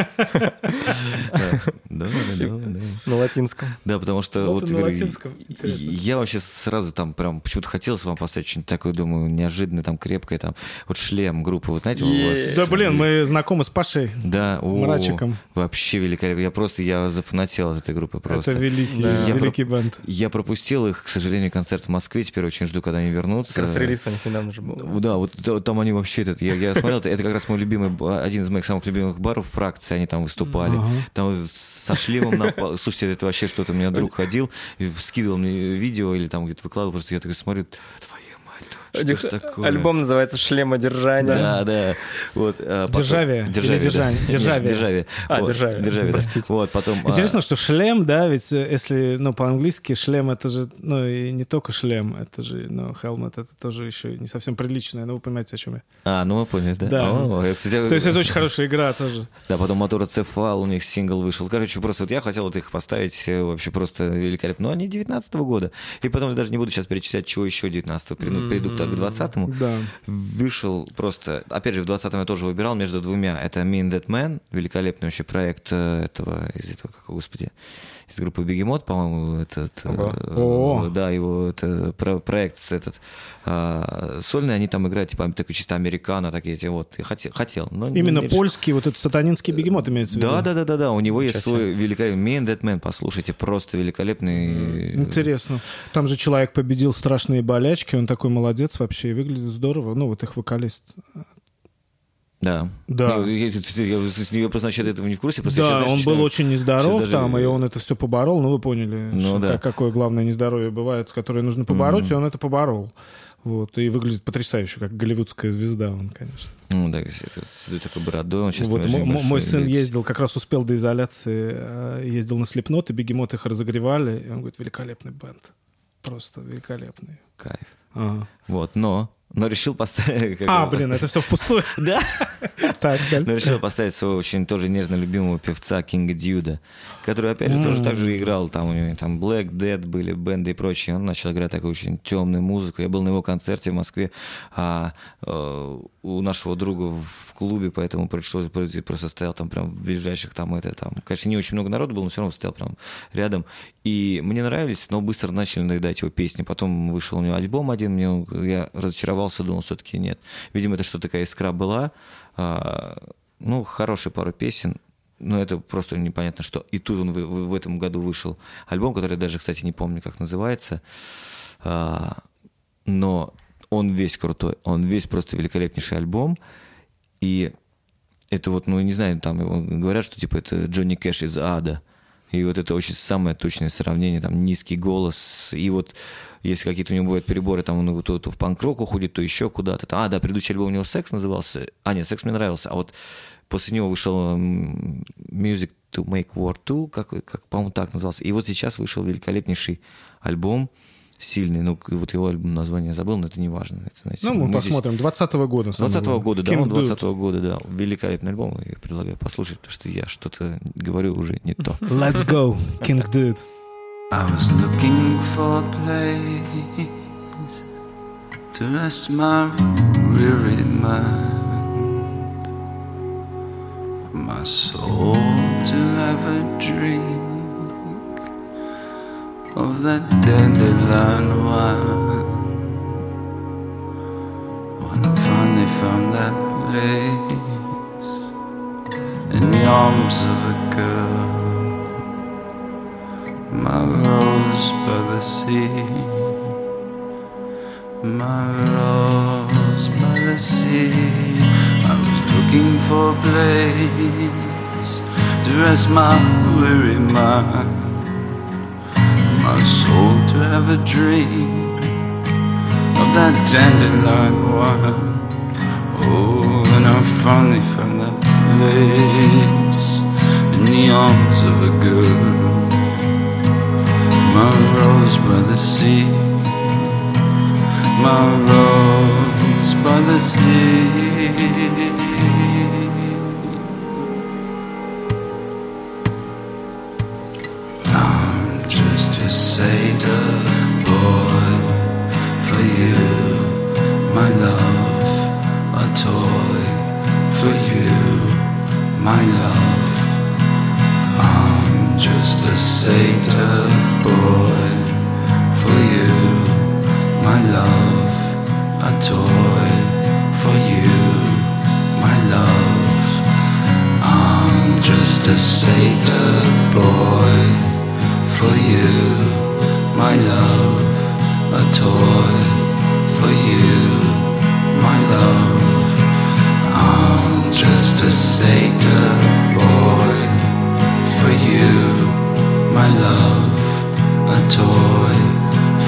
Да, да, да. На латинском. Да, потому что Вот вот, на латинском, интересно. я вообще сразу там прям почему-то хотелось вам поставить что-нибудь такое, думаю, неожиданное, там крепкое, там вот шлем группы, вы знаете, у вас... Да, блин, мы знакомы с Пашей. Да, Мрачиком. Вообще великолепно. Я просто, я зафанател от этой группы просто. Это великий, великий бенд. Я пропустил их, к сожалению, концерт в Москве. Теперь очень жду, когда они вернутся. Как раз релиз у них недавно же был. Да, вот там они вообще этот, я, я смотрел, это, как раз мой любимый, один из моих самых любимых баров фракции, они там выступали. Там вот со шлемом на Слушайте, это вообще что-то. У меня друг ходил, скидывал мне видео или там где-то выкладывал, просто я такой смотрю, что ж такое? Альбом называется «Шлемодержание». Да, да. Вот, а, потом- Державие или Державие. да. державие? Державие. А, Вот. Державие, да. Простите. Вот, потом... а, Интересно, что шлем, да, ведь э, если, ну, по-английски шлем это же, ну, и не только шлем, это же, ну, helmet это тоже еще не совсем приличное, но вы понимаете, о чем я. А, ну мы поняли, да. Да. О, я, кстати, То есть это очень хорошая игра тоже. Да, потом мотороцефал, у них сингл вышел. Короче, просто вот я хотел вот их поставить э, вообще просто великолепно. Но они 19 года. И потом я даже не буду сейчас перечислять, чего еще 19 приду, приду к 20-му. Да. Вышел просто, опять же, в 20-м я тоже выбирал между двумя. Это Me and That Man, великолепный вообще проект э, этого, из этого, как, господи, из группы Бегемот, по-моему, этот, э, Ого. О. да, его это, про- проект этот а, сольный, они там играют, типа, такой чисто американо, такие эти вот, я хотел, хотел но Именно не польский вот этот сатанинский бегемот имеется в виду. Да, да, да, да, да. У него есть Ничего свой великолепный Me and That Man, послушайте, просто великолепный. Интересно. Там же человек победил страшные болячки, он такой молодец вообще, и выглядит здорово. Ну, вот их вокалист. Да. Да. Я, я- я- я- я просто насчет этого не в курсе. Просто да, сейчас, он был читаю- очень нездоров даже- там, и он это все поборол. Ну, вы поняли, Ну, что- да. как- какое главное нездоровье бывает, которое нужно побороть, Мгм. и он это поборол. Вот, и выглядит потрясающе, как голливудская звезда он, конечно. Ну, да, с такой бородой, он сейчас вот мо- мой сын да, ездил, как раз успел до изоляции, э, ездил на слепнот, и бегемот их разогревали, и он говорит, великолепный бенд. Просто великолепный. Кайф. Ага. Вот, но, но решил поставить... (laughs) А, блин, это все впустую. (laughs) Да. Так, Но решил поставить своего очень тоже нежно любимого певца Кинга Дьюда, который, опять же, тоже так же играл. Там у него там Black Dead были, бенды и прочее. Он начал играть такую очень темную музыку. Я был на его концерте в Москве а, э, у нашего друга в клубе, поэтому пришлось просто- стоял там прям в ближайших там это там. Конечно, не очень много народу было, но все равно стоял прям рядом. И мне нравились, но быстро начали надоедать его песни. Потом вышел у него альбом один, мне я разочаровался, думал, все-таки нет. Видимо, это что такая искра была. А, ну, хорошие пару песен, но это просто непонятно что. И тут он в, в- в этом году вышел альбом, который я даже, кстати, не помню, как называется. А, но он весь крутой, он весь просто великолепнейший альбом. И это вот, ну, не знаю, там говорят, что типа это Джонни Кэш из ада. И вот это очень самое точное сравнение, там низкий голос, и вот если какие-то у него бывают переборы, там он то, то в панк-рок уходит, то еще куда-то. А, да, предыдущий альбом у него «Секс» назывался. А, нет, «Секс» мне нравился. А вот после него вышел «Music to Make War 2», как, как по-моему, так назывался. И вот сейчас вышел великолепнейший альбом сильный. Ну, вот его альбом название забыл, но это не важно. Это, знаете, Ну, мы, здесь- посмотрим. 20 года. самое 20 главное. года, да, он Dude. 20 года, да. Великолепный альбом, и предлагаю послушать, потому что я что-то говорю уже не то. (laughs) Let's go, King Dude. I was looking for a place to rest my weary mind, my soul to have a drink of that dandelion wine. When I finally found that place in the arms of a girl my rose by the sea, my rose by the sea. I was looking for a place to rest my weary mind, my soul to have a dream of that dandelion wine. Oh, and I finally found that place in the arms of a girl my rose by the sea, my rose by the sea. Just a satyr boy for you, my love, a toy for you, my love. I'm just a satyr boy for you, my love, a toy for you, my love. I'm just a satyr boy for you, my love, a toy for you, my love. I'm just a satyr boy for you, my love, a toy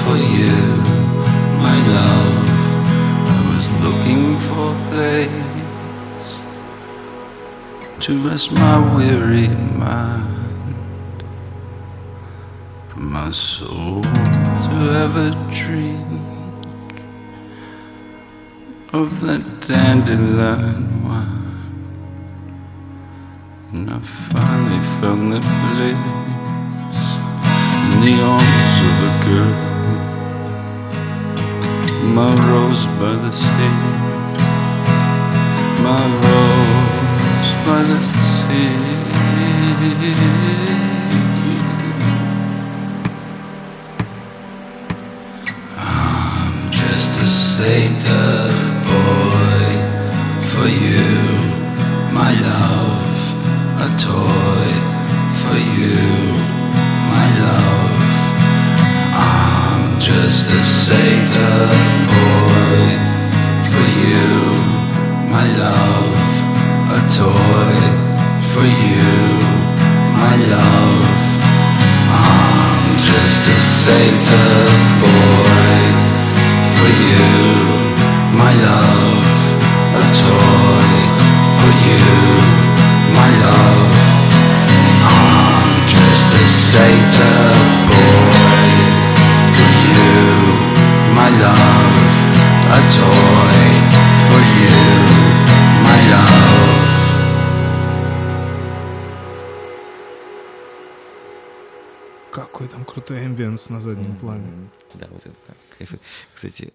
for you, my love. I was looking for a place to rest my weary mind, my soul to have a drink of that dandelion wine. And I finally found the place in the arms of a girl, my rose by the sea, my rose by the sea. Satyr boy for you, my love, a toy for you, my love. I'm just a satyr boy for you, my love, a toy for you, my love. I'm just a satyr boy for you, my love, a toy for you, my love. I'm just a satyr boy for you, my love, a toy for you, my love. Какой там крутой амбиенс на заднем плане. Да, вот это кайф. Кстати,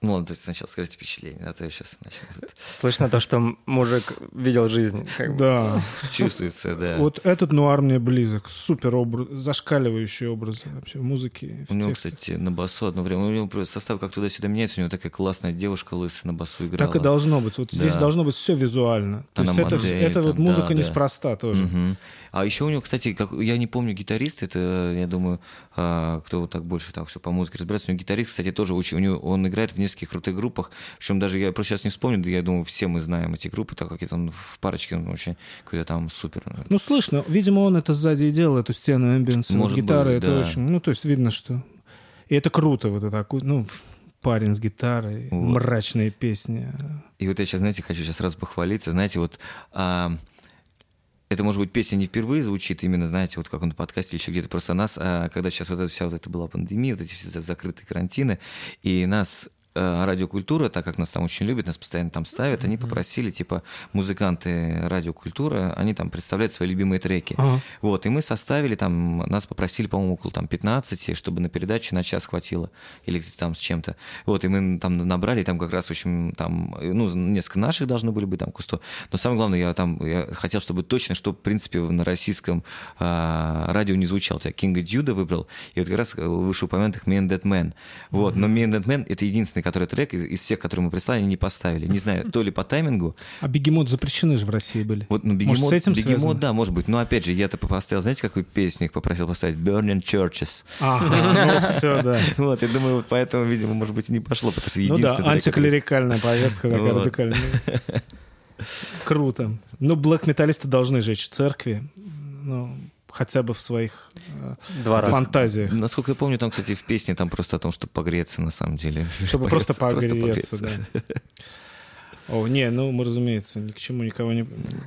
ну ладно, давайте сначала скажите впечатление, а то я сейчас начну. Слышно то, что мужик видел жизнь. как бы. Да. Чувствуется, да. Вот этот нуар мне близок. Супер образ, зашкаливающий образ вообще в У него, кстати, на басу одно время, у него состав как туда-сюда меняется, у него такая классная девушка лысая на басу играла. Так и должно быть. Вот здесь Да. должно быть все визуально. То Она есть это, вот музыка да, да. неспроста тоже. А еще у него, кстати, как, я не помню гитарист, это, я думаю, а, кто так больше так все по музыке разбирается. У него гитарист, кстати, тоже очень, у него, он играет в нескольких крутых группах, причем даже я просто сейчас не вспомню, да я думаю, все мы знаем эти группы, так как это он в парочке, он вообще какой-то там супер. Ну, слышно, видимо, он это сзади и делал, эту стену эмбиенса. Гитара, быть, это да. очень... Ну, то есть видно, что... И это круто, вот это, ну, парень с гитарой, Вот. мрачные песни. И вот я сейчас, знаете, хочу сейчас раз похвалиться. Знаете, вот а, это, может быть, песня не впервые звучит, именно, знаете, вот как он на подкасте или еще где-то. Просто нас, а, когда сейчас вот эта вся вот это была пандемия, вот эти все закрытые карантины, и нас радиокультура, так как нас там очень любят, нас постоянно там ставят, они попросили, типа, музыканты радиокультуры, они там представляют свои любимые треки. Ага. Вот, и мы составили там, нас попросили, по-моему, около там 15, чтобы на передаче на час хватило, или там с чем-то. Вот, и мы там набрали, там как раз, в общем, там, ну, несколько наших должны были быть, там, кусто. Но самое главное, я там, я хотел, чтобы точно, что, в принципе, на российском а, радио не звучал. Я Кинга Дьюда выбрал, и вот как раз вышеупомянутых Me and That Man. Вот, но Me and That Man — это единственный, который трек из, из всех, которые мы прислали, не поставили. Не знаю, то ли по таймингу, А бегемот запрещены же в России были. вот, ну, Может, бегемот, с этим бегемот, связано? да, может быть. Но опять же, я-то поставил, знаете, какую песню их попросил поставить? Burning Churches. Ага, ну (laughs) все, да. Вот, я думаю, вот поэтому, видимо, может быть, и не пошло, потому что Ну да, антиклерикальная повестка такая радикальная. (laughs) Круто. Ну, блэк-металлисты должны жечь церкви, ну, хотя бы в своих э, Два раза. фантазиях. Насколько я помню, там, кстати, в песне там просто о том, чтобы погреться, на самом деле. Чтобы просто погреться, да. О, не, ну мы, разумеется, ни к чему никого не...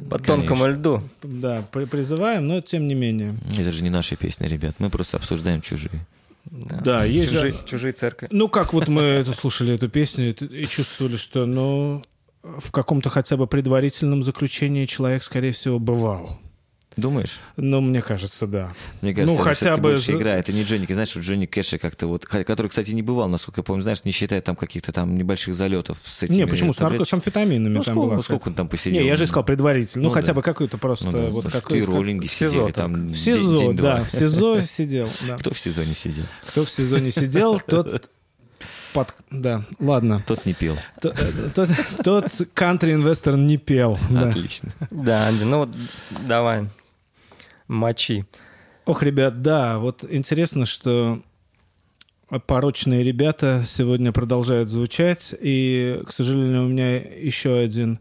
По тонкому льду. Да, при- призываем, но тем не менее. Это же не наши песни, ребят. Мы просто обсуждаем чужие. Да, есть Чужие, же... чужие церкви. Ну, как вот мы это слушали, эту песню, и чувствовали, что, ну, в каком-то хотя бы предварительном заключении человек, скорее всего, бывал. Думаешь? Ну, мне кажется, да. Мне кажется, Ну, это хотя бы больше игра. Это не Джонни, знаешь, что Джонни Кэша как-то вот, который, кстати, не бывал, насколько я помню, знаешь, не считая там каких-то там небольших залетов с этими Не, почему? С, нарко... с амфетаминами Ну, там сколько, была. ну, сколько он там посидел? Не, я же искал предварительно. Ну, Ну, хотя да. бы какой-то просто Ну, да, вот слушай, какой ты роллинги СИЗО сидели только. там В день- СИЗО, день-два. да, в СИЗО сидел. да. Кто в СИЗО не сидел? Кто в СИЗО не сидел, (laughs) тот... Под... Да, ладно. Тот не э, Тот, тот country-инвестор не пел. Да. Отлично. Да, ну вот давай, мочи. Ох, ребят, да, вот интересно, что порочные ребята сегодня продолжают звучать, и, к сожалению, у меня еще один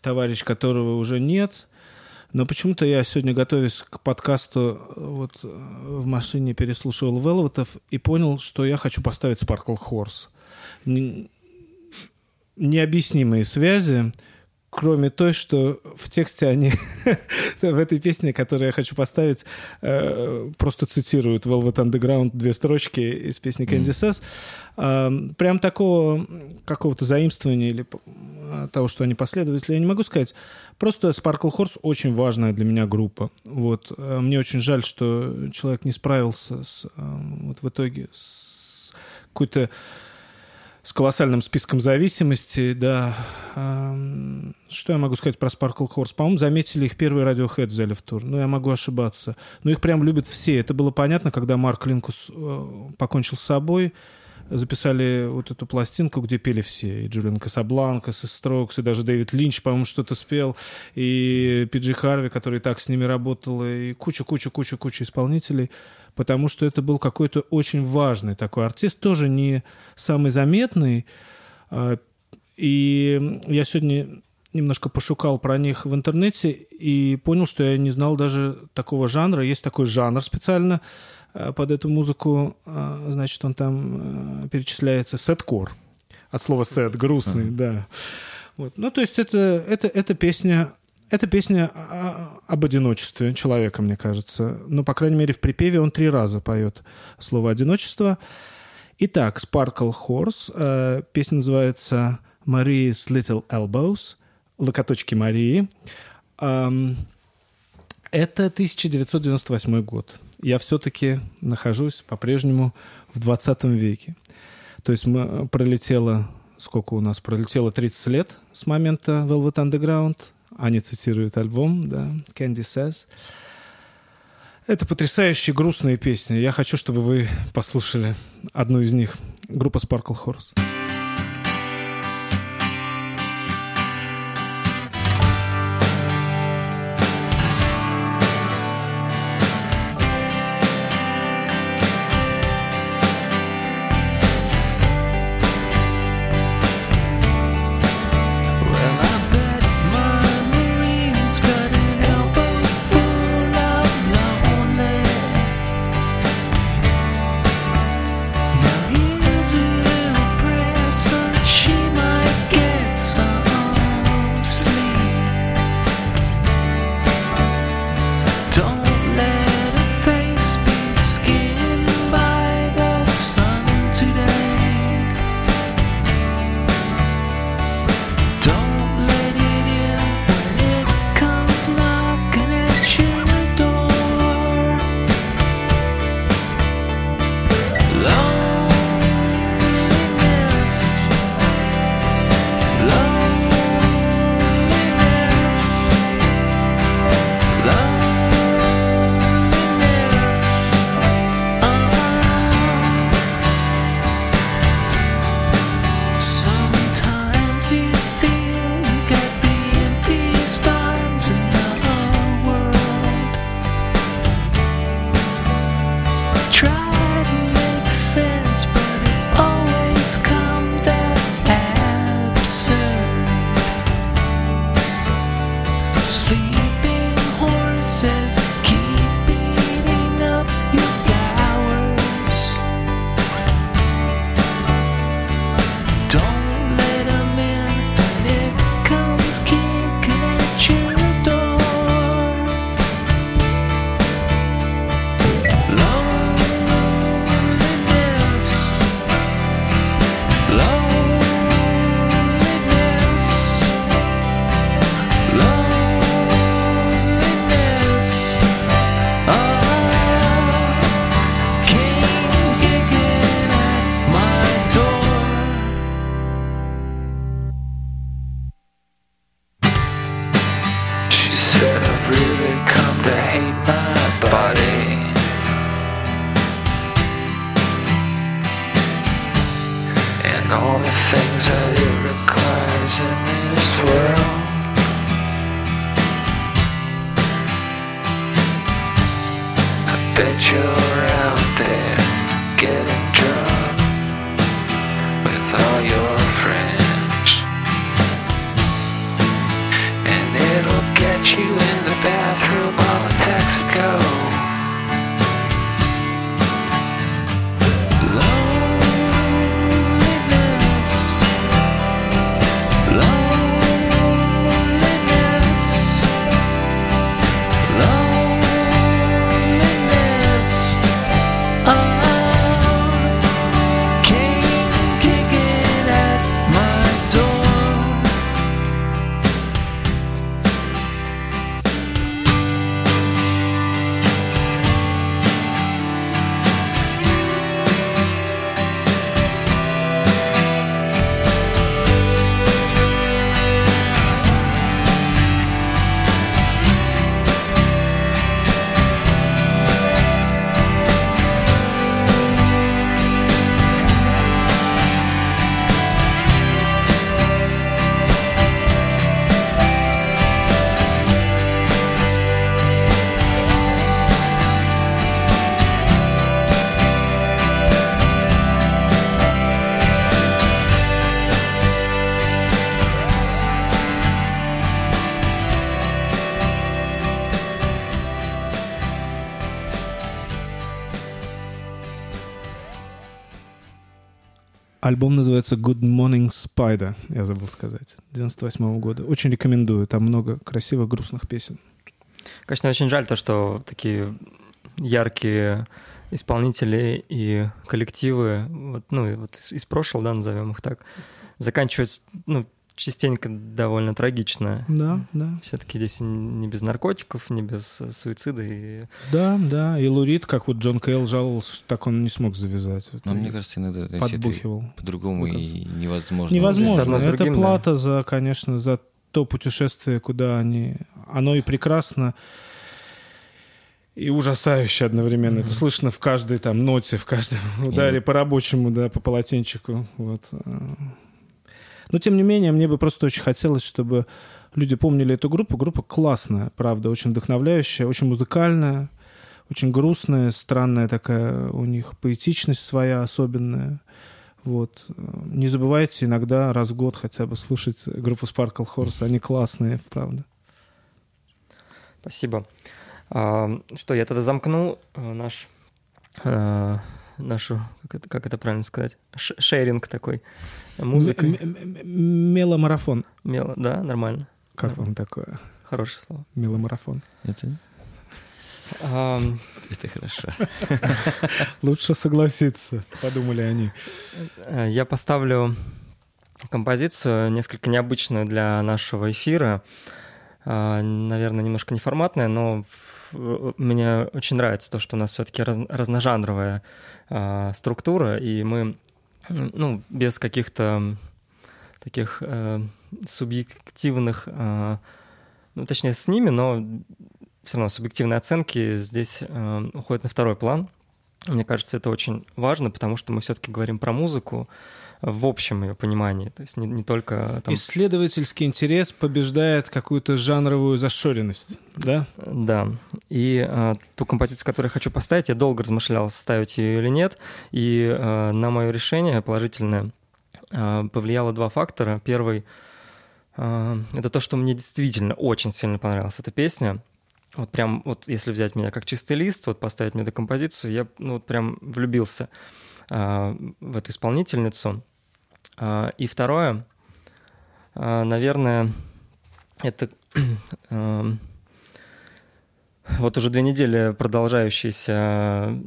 товарищ, которого уже нет, но почему-то я сегодня, готовясь к подкасту, вот э, в машине переслушивал Велветов и понял, что я хочу поставить Sparkle Horse. Н- Необъяснимые связи, кроме той, что в тексте они (laughs) в этой песне, которую я хочу поставить, э, просто цитируют Velvet Underground две строчки из песни Candy Says. А, Прям такого какого-то заимствования или э, того, что они последователи, я не могу сказать. Просто Sparkle Horse очень важная для меня группа. Вот. Э, Мне очень жаль, что человек не справился с, вот в итоге с какой-то с колоссальным списком зависимостей, да. Что я могу сказать про Sparkle Horse? По-моему, заметили их первый Radiohead взяли в тур. Ну, я могу ошибаться. Но их прям любят все. Это было понятно, когда Марк Линкус э, покончил с собой. Записали вот эту пластинку, где пели все. И Джулиан Касабланкас, и Строкс, и даже Дэвид Линч, по-моему, что-то спел. И Пиджи Харви, который так с ними работал. И куча-куча-куча-куча исполнителей потому что это был какой-то очень важный такой артист, тоже не самый заметный. А, И я сегодня немножко пошукал про них в интернете и понял, что я не знал даже такого жанра. Есть такой жанр специально а, под эту музыку. а, Значит, он там перечисляется сеткор. От слова сет, грустный, да. Вот. Ну, то есть это, это, это песня это песня о- об одиночестве человека, мне кажется. Ну, по крайней мере, в припеве он три раза поет слово «одиночество». Итак, Sparkle Horse. э, Песня называется «Marie's Little Elbows». «Локоточки Марии». Это 1998 год. Я все-таки нахожусь по-прежнему в 20 веке. То есть мы пролетело... Сколько у нас? Пролетело 30 лет с момента Velvet Underground. Они цитируют альбом, да, Candy Says. Это потрясающие грустные песни. Я хочу, чтобы вы послушали одну из них. Группа Sparkle Horse. Альбом называется Good Morning Spider, я забыл сказать, 98 года. Очень рекомендую, там много красивых, грустных песен. Конечно, очень жаль то, что такие яркие исполнители и коллективы, вот, ну, вот из, из прошлого, да, назовем их так, заканчиваются, ну, частенько довольно трагично. Да, да. Все-таки здесь не без наркотиков, не без э, суицида. И... Да, да. И Лурид, как вот Джон Кейл жаловался, что так он не смог завязать. Вот Но и мне кажется, иногда подбухивал. по-другому и невозможно. Невозможно. Это другим, да. плата за, конечно, за то путешествие, куда они... Оно и прекрасно, и ужасающе одновременно. Это слышно в каждой там ноте, в каждом ударе вот- по рабочему, да, по полотенчику. Вот. Но, тем не менее, мне бы просто очень хотелось, чтобы люди помнили эту группу. Группа классная, правда, очень вдохновляющая, очень музыкальная, очень грустная, странная такая у них поэтичность своя особенная. Вот. Не забывайте иногда раз в год хотя бы слушать группу Sparkle Horse. Они классные, правда. Спасибо. А, что, я тогда замкну э, наш, э, нашу, как это, как это правильно сказать, Ш- шеринг такой музыкой. М- м- м- Меломарафон. Мело, да, нормально. Как вам такое? Хорошее слово. Меломарафон. Это, это хорошо. Лучше согласиться, подумали они. э, я поставлю композицию несколько необычную для нашего эфира. А, Наверное, немножко неформатная, но в- мне очень нравится то, что у нас все-таки разножанровая структура, и мы ну, без каких-то таких э, субъективных, э, ну, точнее, с ними, но все равно субъективные оценки здесь э, уходят на второй план. Мне кажется, это очень важно, потому что мы все-таки говорим про музыку в общем ее понимании, то есть не, не только там... Исследовательский интерес побеждает какую-то жанровую зашоренность, да? Да. И э, ту композицию, которую я хочу поставить, я долго размышлял, ставить ее или нет. И э, на мое решение положительное э, повлияло два фактора. Первый э, это то, что мне действительно очень сильно понравилась эта песня. вот прям, вот если взять меня как чистый лист, вот поставить мне эту композицию, я ну, вот прям влюбился э, в эту исполнительницу. Э, и второе, э, наверное, это (clears throat) э, вот уже две недели продолжающаяся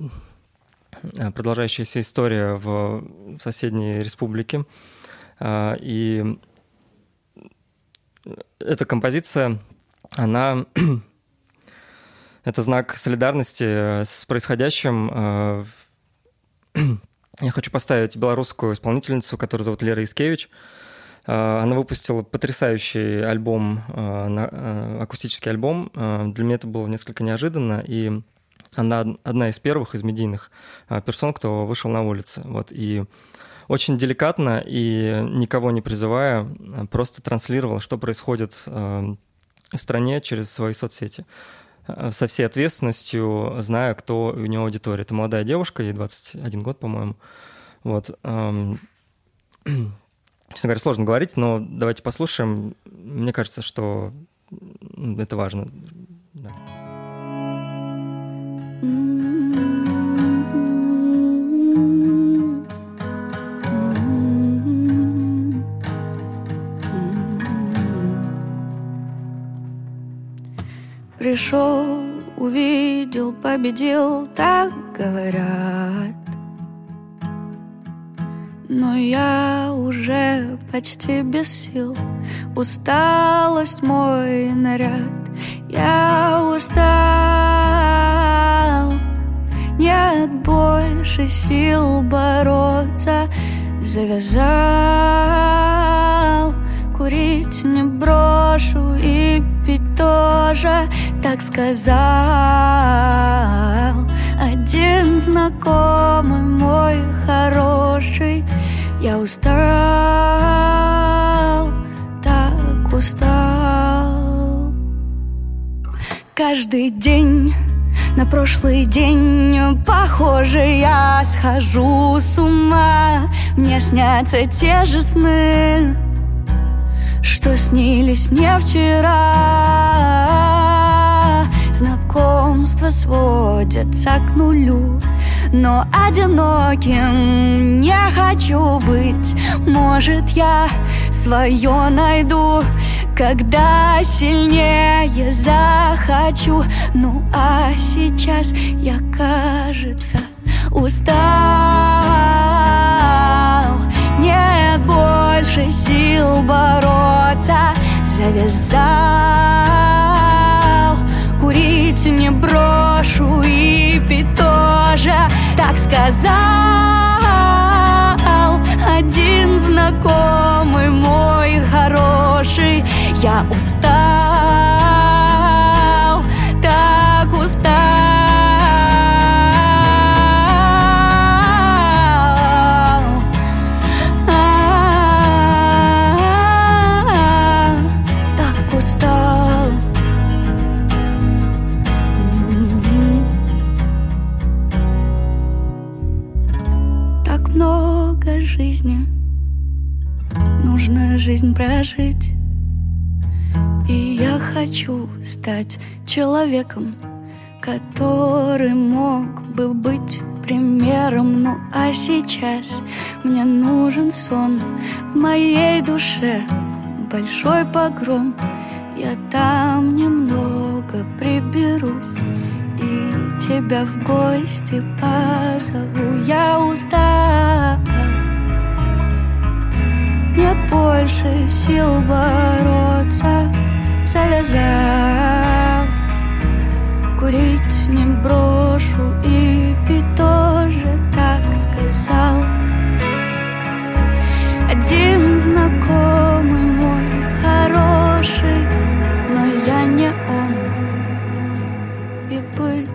продолжающаяся история в соседней республике. И эта композиция, она (clears throat) это знак солидарности с происходящим. (clears throat) Я хочу поставить белорусскую исполнительницу, которую зовут Лера Искевич. Она выпустила потрясающий альбом, акустический альбом. Для меня это было несколько неожиданно, и она одна из первых из медийных персон, кто вышел на улицы. Вот, и очень деликатно и никого не призывая, просто транслировал, что происходит в стране через свои соцсети со всей ответственностью, зная, кто у него аудитория. Это молодая девушка, ей 21 год, по-моему. Вот. (clears throat) Честно говоря, сложно говорить, но давайте послушаем. Мне кажется, что это важно. Да. Пришел, увидел, победил, так говорят. Но я уже почти без сил. Усталость мой наряд. Я устал. Нет больше сил бороться. Завязал. Курить не брошу и пить тоже так сказал Один знакомый мой хороший. Я устал, так устал. Каждый день на прошлый день Похоже, я схожу с ума. Мне снятся те же сны Что снились мне вчера Знакомства сводятся к нулю. Но одиноким не хочу быть. Может, я свое найду когда сильнее захочу. Ну а сейчас я, кажется, устал. Нет больше сил бороться Завязал Курить не брошу и пить тоже Так сказал один знакомый мой хороший. Я устал, жизнь прожить. И я хочу стать человеком Который мог бы быть примером. Ну а сейчас мне нужен сон. В моей душе большой погром. Я там немного приберусь И тебя в гости позову. Я устал нет больше сил бороться Завязал. Курить не брошу и пить тоже так сказал. Один знакомый мой хороший Но я не он. И быть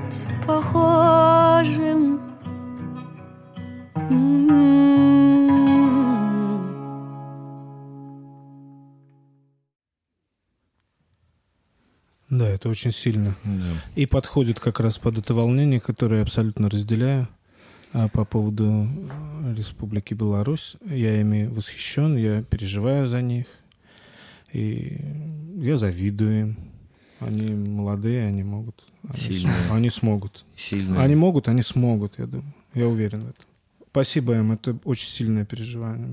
это очень сильно. Да. И подходит как раз под это волнение, которое я абсолютно разделяю. А по поводу э, Республики Беларусь, я ими восхищен, я переживаю за них. И я завидую им. Они молодые, они могут. Они, Сильные. с- они смогут. Сильно. Они могут, они смогут, я думаю. Я уверен в этом. Спасибо им, это очень сильное переживание.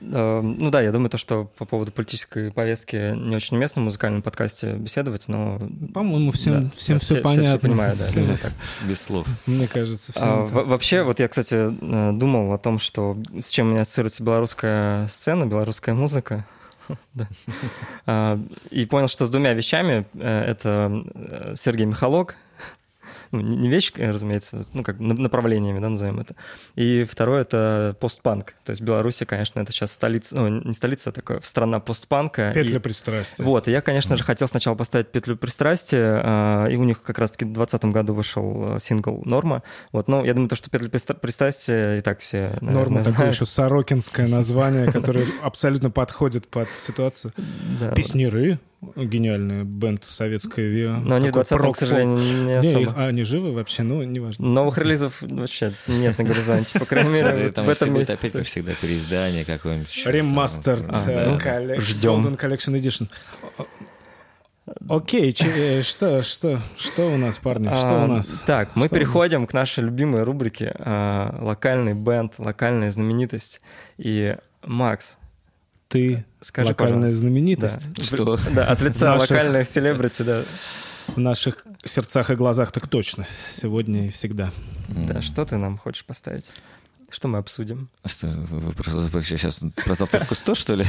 Э, Ну да, я думаю, то, что по поводу политической повестки не очень уместно в музыкальном подкасте беседовать, но... По-моему, всем, да, всем да, все, понятно. понимают, да, Всем- именно так. (laughs) Без слов. Мне кажется, всем А, так. Вообще, вот я, кстати, э, думал о том, что с чем у меня ассоциируется белорусская сцена, белорусская музыка. (laughs) А, И понял, что с двумя вещами. Э, Это Сергей Михалок, ну, не вещь, э, разумеется, ну, как на- направлениями, да, назовем это. И второе — это постпанк. То есть Беларусь, конечно, это сейчас столица, ну, не столица, а такая страна постпанка. И- Петля пристрастия. вот, и я, конечно же, хотел сначала поставить петлю пристрастия, а, и у них как раз-таки в 2020 году вышел э, сингл «Норма». Вот, но я думаю, то, что пристра- пристрастия и так все, наверное, Норма такое еще сорокинское название, которое (laughs) абсолютно подходит под ситуацию. Песнеры, гениальная бенд советская ВИА. Но они в Такой 20 к сожалению, не Не, особо. их- а, они живы вообще? Ну, неважно. Новых релизов вообще нет на горизонте, по крайней мере, в этом будет месяце. опять, как всегда, переиздание какое-нибудь. Ремастер. Э, ждем. Golden Collection Edition. Окей, че- э, что, что, что у нас, парни? Что А, у нас? Так, мы Что нас? переходим к нашей любимой рубрике а, «Локальный бенд», «Локальная знаменитость». И, Макс, Ты скажи, локальная пожалуйста. знаменитость. Да. Что? Да, от лица Наших- локальных селебрити, да. В наших сердцах и глазах так точно. Сегодня и всегда. Да, что ты нам хочешь поставить? Что мы обсудим? Что, вы просто сейчас про завтрак 100, что ли?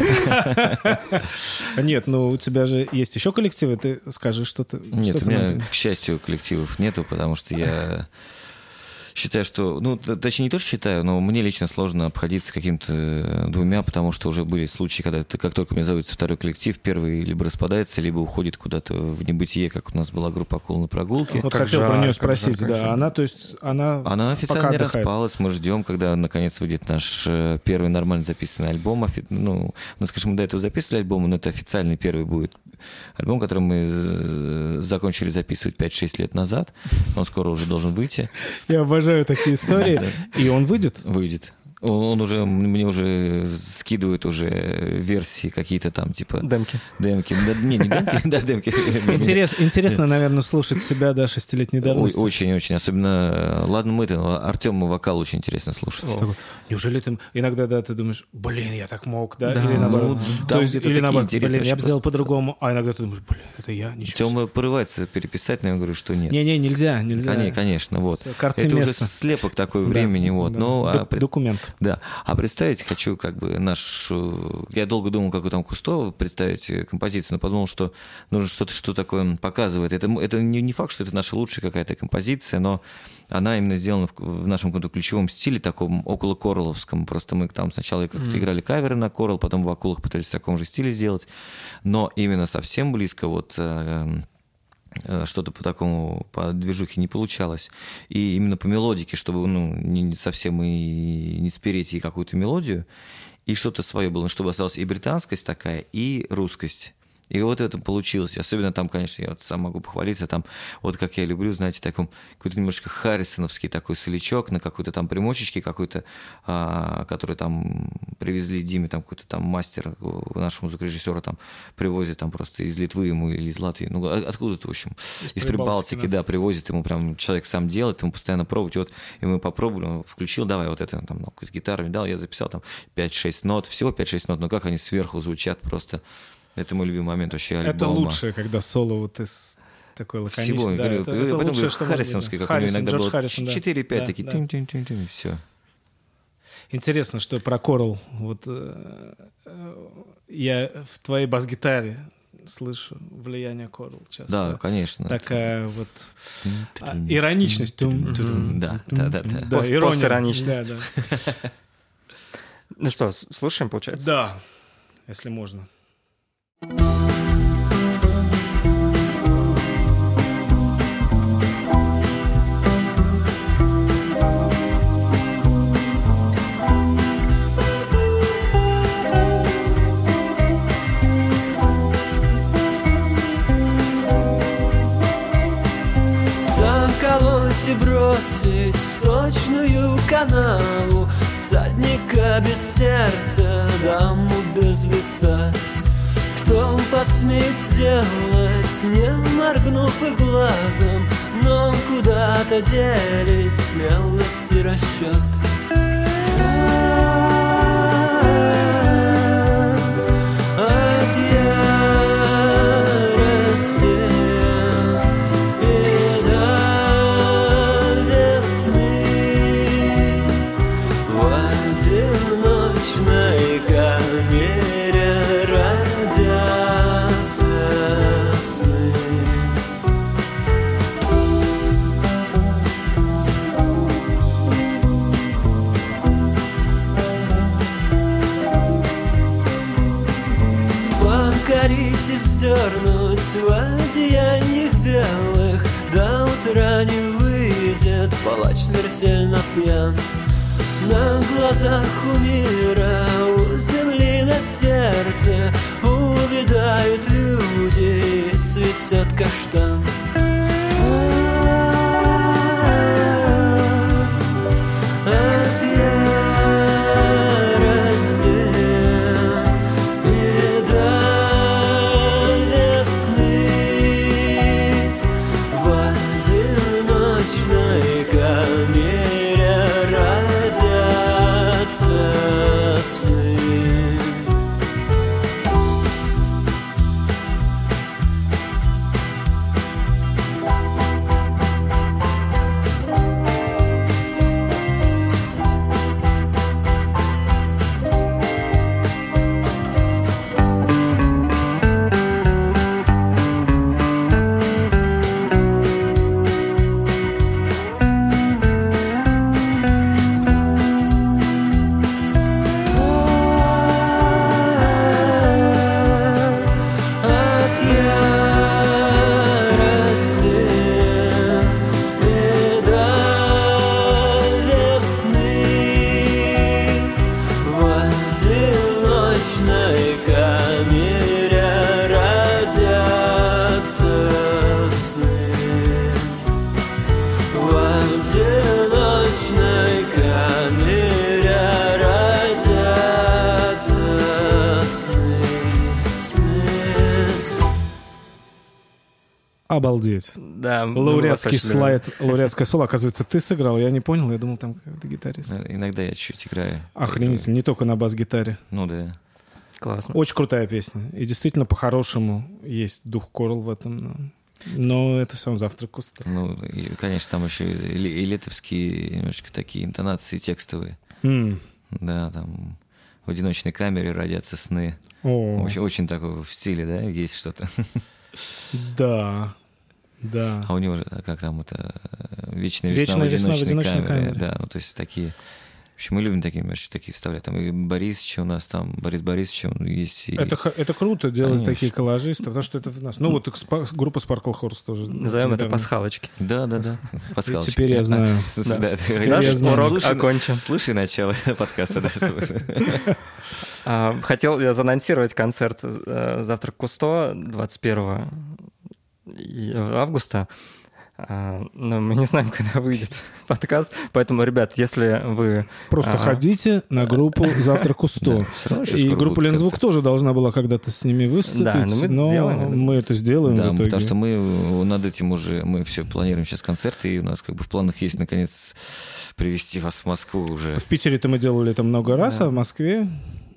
(laughs) Нет, ну у тебя же есть еще коллективы, ты скажи, что ты... Нет, у меня, к счастью, коллективов нету, потому что я считаю, что... Ну, точнее, не то, что считаю, но мне лично сложно обходиться каким-то двумя, потому что уже были случаи, когда ты, как только меня зовется второй коллектив, первый либо распадается, либо уходит куда-то в небытие, как у нас была группа «Акул на прогулке». Вот Как хотел жаль, про нее как спросить, жаль, да. конечно. Она, то есть, она, Она официально пока не распалась, мы ждем, когда наконец выйдет наш э, первый нормально записанный альбом. Офи- Ну, ну, скажем, мы до этого записывали альбом, но это официальный первый будет альбом, который мы э, закончили записывать 5-6 лет назад. Он скоро уже должен выйти. Я обожаю такие истории. И он выйдет? Выйдет. Он, уже, мне уже скидывает уже версии какие-то там, типа, Демки. демки. Да, не, не демки, (laughs) да, демки. Интерес, интересно, наверное, слушать себя, да, шестилетней давности. Очень-очень. Особенно, э, ладно, мы-то, Артему вокал очень интересно слушать. О. Неужели ты... Иногда, да, ты думаешь, блин, я так мог, да? Да, или наоборот. ну, То там есть, где-то или наоборот, блин, я бы очень сделал по-другому. А иногда ты думаешь, блин, это я, ничего. Тема порывается переписать, но я говорю, что нет. Не-не, нельзя, нельзя. А, не, конечно, вот. Карты Это уже места. слепок такой Да, времени, вот. да. Ну, а Документ. Да. А представить хочу, как бы, наш... э, Я долго думал, какой там Кусто представить э, композицию, но подумал, что нужно что-то, что такое показывает. Это, это не, не факт, что это наша лучшая какая-то композиция, но она именно сделана в, в нашем каком-то ключевом стиле, таком около корловском. Просто мы там сначала как-то играли каверы на корол, потом в акулах пытались в таком же стиле сделать. Но именно совсем близко вот э, что-то по такому, по движухе не получалось. И именно по мелодике, чтобы ну, не, совсем и не спереть ей какую-то мелодию, и что-то свое было, чтобы осталась и британскость такая, и русскость. И вот это получилось. Особенно там, конечно, я вот сам могу похвалиться, там, вот как я люблю, знаете, таком какой-то немножко харрисоновский такой солячок на какой-то там примочечке какой-то, а, который там привезли Диме, там какой-то там мастер, э, нашему звукорежиссеру там привозит там просто из Литвы ему или из Латвии, ну, а- откуда-то, в общем, из, Прибалтики, Прибалтики, да. привозит ему прям человек сам делает, ему постоянно пробовать, вот, и мы попробовали, он включил, давай вот это, там, ну, какую-то гитару мне дал, я записал там 5-6 нот, всего 5-6 нот, но как они сверху звучат просто, это мой любимый момент вообще альбома. Это лучше, когда соло вот из такой лаконичный. Всего, да, говорю, это, я это потом лучшее, что Харрисонский, как у него Харрисон, иногда Джордж было, Харрисон, да. 4-5 Да, такие, да. тин-тин-тин-тин, все. Интересно, что про Корал. Вот э, э, я в твоей бас-гитаре слышу влияние Корал часто. Да, конечно. Такая вот а, ироничность. Да, да, да, да. Да. Ну что, слушаем, получается? Да, если можно. Заколоть и бросить сточную канаву Садника без сердца, даму без лица Кто посмеет сделать, не моргнув и глазом? Но куда-то делись смелость и расчет покорить и вздернуть в одеяниях белых До утра не выйдет палач смертельно пьян. На глазах у мира, у земли на сердце Увидают люди, цветет каштан Лауреатский слайд, лауреатское соло. Оказывается, ты сыграл. Я не понял, я думал, там какой-то гитарист. Э, Иногда я чуть играю. Охренительно, не только на бас-гитаре. Ну да. Классно. Очень крутая песня. И действительно, по-хорошему, есть дух Корл в этом. Но, но это все завтрак куста. Ну, и, конечно, там еще и, и летовские немножечко такие интонации текстовые. М. Да, там в одиночной камере родятся сны. О, Очень, очень такого в стиле, да, есть что-то. да. Да. А у него же, а как там это, э, вечная весна, Вечная в весна в одиночной, одиночной камере. камере. Да, ну то есть такие... В общем, мы любим такие немножечко такие вставлять. Там и Борисович у нас там, Борис Борисович, он есть. И... Это, это круто делать Конечно. такие коллажисты, потому что это в нас. Ну вот и спа- группа Sparkle Horse тоже. Назовем это пасхалочки. Да, да, да. (laughs) Пасхалочка. теперь я знаю. (laughs) Смысле, Да. да, Теперь ты- я Наш знаю. Урок слушай- окончен. Слушай начало (laughs) подкаста, да. А, Хотел я заанонсировать концерт э, «Завтрак Кусто» 21 и- августа. А, Но мы не знаем, (laughs) когда выйдет подкаст. Поэтому, ребят, если вы... Просто Ага. ходите на группу «Завтрак у 100». (laughs) Да, И группа Лензвук тоже должна была когда-то с ними выступить, Да, но мы но сделаем это. мы это сделаем Да, в итоге. потому что мы э, над этим уже, мы все планируем сейчас концерты, и у нас как бы в планах есть, наконец, привести вас в Москву уже. В Питере-то мы делали это много раз, а в Москве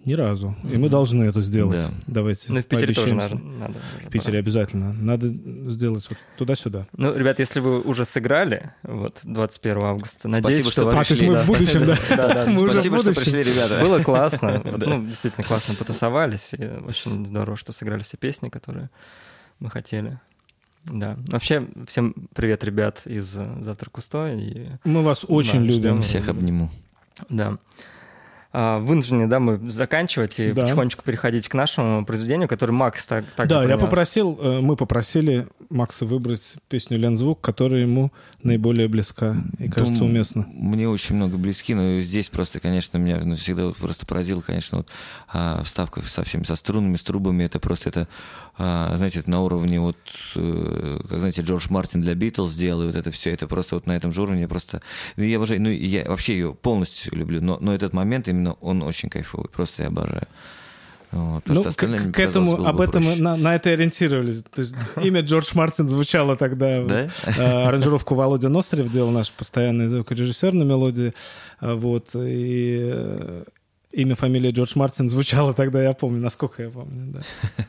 ни разу. И мы должны это сделать. Да. Давайте Ну, в Питере тоже надо. надо В Питере обязательно. Надо сделать вот туда-сюда. Ну, ребят, если вы уже сыграли, вот, 21 августа, надеюсь, Спасибо, что, что А, то есть пришли, мы да. в будущем, да? (laughs) Мы Спасибо, что пришли, ребята. Было классно. (laughs) Ну, действительно классно потусовались. И очень здорово, что сыграли все песни, которые мы хотели. Да. Вообще, всем привет, ребят, из э, «Завтрак Кусто». И, Мы вас очень Да, любим. Всех обниму. да. А, вынуждены, да, мы заканчивать и Да. потихонечку переходить к нашему произведению, который Макс так, также Да, я принес. попросил, э, мы попросили Макса выбрать песню Лензвук, которая ему наиболее близка и кажется Дум- уместна. Мне очень много близки, но здесь просто, конечно, меня ну, всегда вот просто поразил, конечно, вот а, вставка со всеми со струнами, с трубами, это просто это, знаете, это на уровне вот, э, как знаете, Джордж Мартин для Битлз сделал, и вот это все, это просто вот на этом же уровне, я просто, ну, я обожаю, ну, я вообще ее полностью люблю, но, но этот момент именно, он очень кайфовый, просто я обожаю. Вот, Ну, к, к этому, об этом проще. на, на это и ориентировались. То есть имя Джордж Мартин звучало тогда. вот. Да? Э, Аранжировку Володя Носарев делал наш постоянный звукорежиссер на мелодии. А, Вот. И э, имя, фамилия Джордж Мартин звучало тогда, я помню, насколько я помню. Да.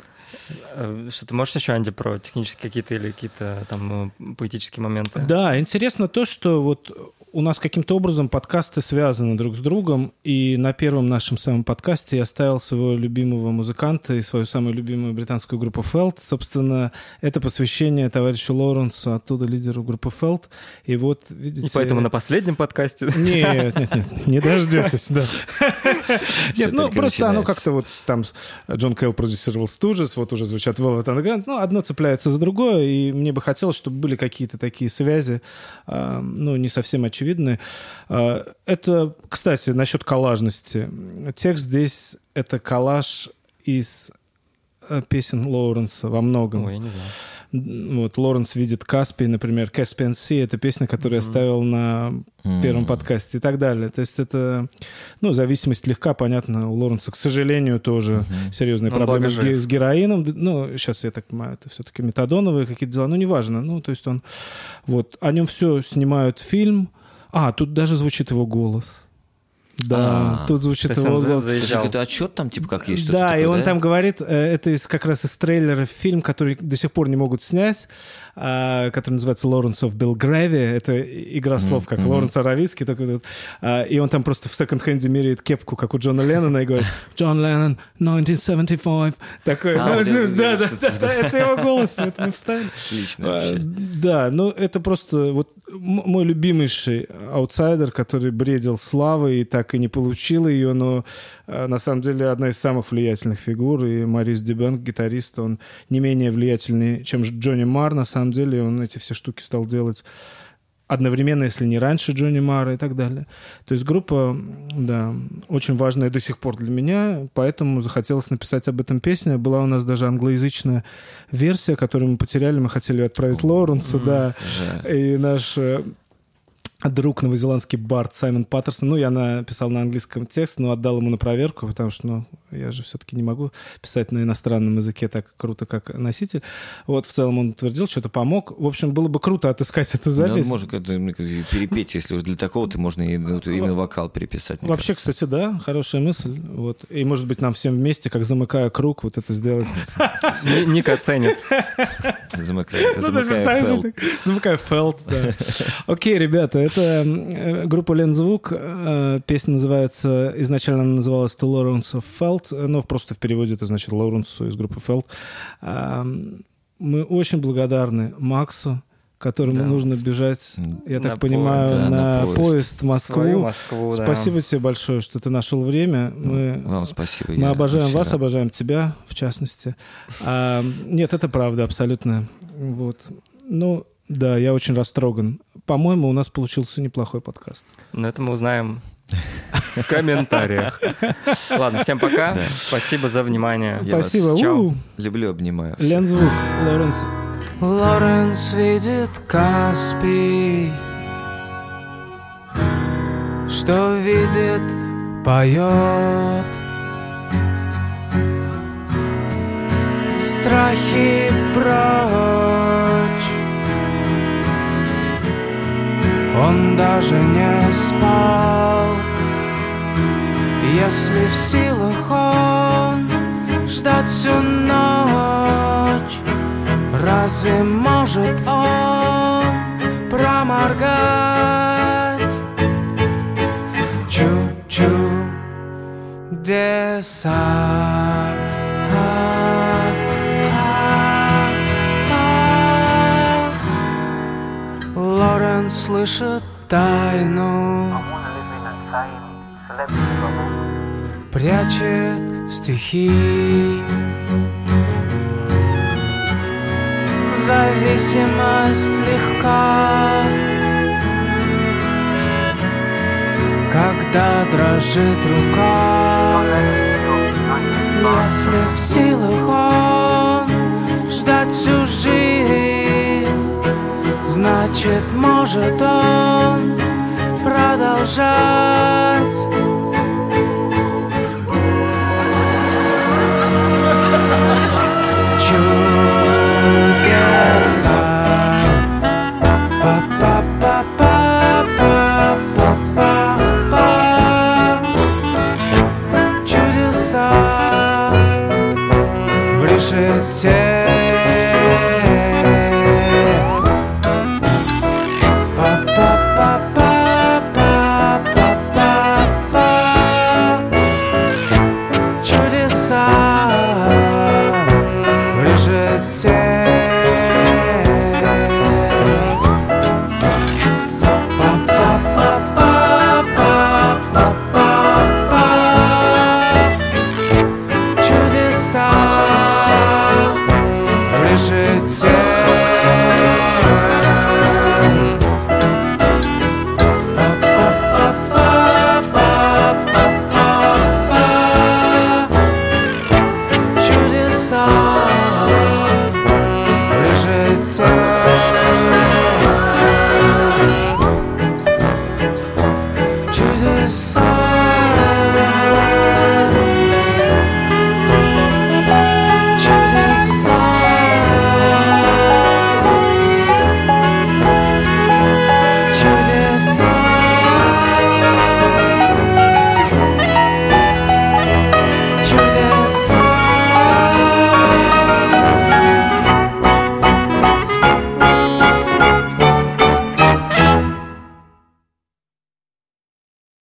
Э, Что ты можешь еще, Анди, про технические какие-то или какие-то там э, поэтические моменты? Да, интересно то, что вот у нас каким-то образом подкасты связаны друг с другом, и на первом нашем самом подкасте я ставил своего любимого музыканта и свою самую любимую британскую группу Фелт. Собственно, это посвящение товарищу Лоуренсу, оттуда лидеру группы Фелт. И вот, видите... И поэтому на последнем подкасте... Нет, нет, нет, не дождетесь, да. (laughs) Нет, ну просто оно как-то вот там Джон Кейл продюсировал Студжес, вот уже звучат Velvet Underground, ну, одно цепляется за другое, и мне бы хотелось, чтобы были какие-то такие связи, а, ну, не совсем очевидные. А, Это, кстати, насчет коллажности. Текст здесь — это коллаж из э, песен Лоуренса во многом. Ой, я не знаю. Вот, Лоренс видит Каспий, например, Caspian Sea, это песня, которую я ставил на первом М. подкасте и так далее. То есть это, ну, зависимость легка, понятно, у Лоренса, к сожалению, тоже серьезные Он проблемы с, с героином. Ну, сейчас, я так понимаю, это все-таки метадоновые какие-то дела, ну, неважно. Ну, то есть он, вот, о нем все снимают фильм. А, тут даже звучит его голос. Да, А, тут звучит его голос. Это какой-то отчет там, типа, как есть что-то Да, и такое, он да? там говорит, э, это из, как раз из трейлера фильм, который до сих пор не могут снять, а, который называется «Lawrence of Belgravia». Это игра слов, как мгм. Лоренс Аравийский. Такой вот. А, и он там просто в секонд-хенде меряет кепку, как у Джона Леннона, и говорит (laughs) «Джон Леннон, 1975». Такой, А, ну, это да, да, да, да, это его голос, вот мы вставили. Отлично А, вообще. Да, ну это просто вот мой любимейший аутсайдер, который бредил славой и так и не получил ее, но а, на самом деле одна из самых влиятельных фигур. И Марис Дебенк, гитарист, он не менее влиятельный, чем Джонни Мар, на самом деле. Он эти все штуки стал делать одновременно, если не раньше Джонни Мара и так далее. То есть группа, да, очень важная до сих пор для меня, поэтому захотелось написать об этом песню. Была у нас даже англоязычная версия, которую мы потеряли, мы хотели отправить Лоуренсу, да. И наш э, друг новозеландский бард Саймон Паттерсон, ну, я написал на английском текст, но отдал ему на проверку, потому что, ну, я же все-таки не могу писать на иностранном языке так круто, как носитель. Вот, в целом он утвердил, что-то помог. В общем, было бы круто отыскать эту Ну, запись. можно как-то ну, перепеть, если уж для такого-то можно и, ну, именно вокал переписать. Вообще, кажется. кстати, да, хорошая мысль. Вот. И, может быть, нам всем вместе, как замыкая круг, вот это сделать. Ни- Ник оценит. Замыкая, Ну, замыкая Замыкаю фелт, да. Окей, ребята, это э, группа Лензвук. Э, Песня называется, изначально она называлась To Lawrence of Felt, но просто в переводе это значит Лоуренсу из группы Felt. Мы очень благодарны Максу, которому Да. нужно бежать, я так понимаю, поезд, да, на на поезд. поезд в Свою Москву. Москву, да. Спасибо тебе большое, что ты нашел время. Мы Вам спасибо. мы обожаем вас, рад. обожаем тебя, в частности. А, нет, это правда, абсолютно. Вот. Ну, да, я очень растроган. По-моему, у нас получился неплохой подкаст. Но это мы узнаем в комментариях. Ладно, всем пока. Да. Спасибо за внимание. Я вас Спасибо. Чао. Люблю, обнимаю. Лензвук, Лоренс. Лоренс видит Каспий, что видит, поет. Страхи прочь, он даже не спал. Если в силах он ждать всю ночь, Разве может он проморгать Чу-чу деса слышит тайну. Прячет в стихи. Зависимость легка. Когда дрожит рука Если в силах он Ждать всю жизнь Значит, может он продолжать. Чуть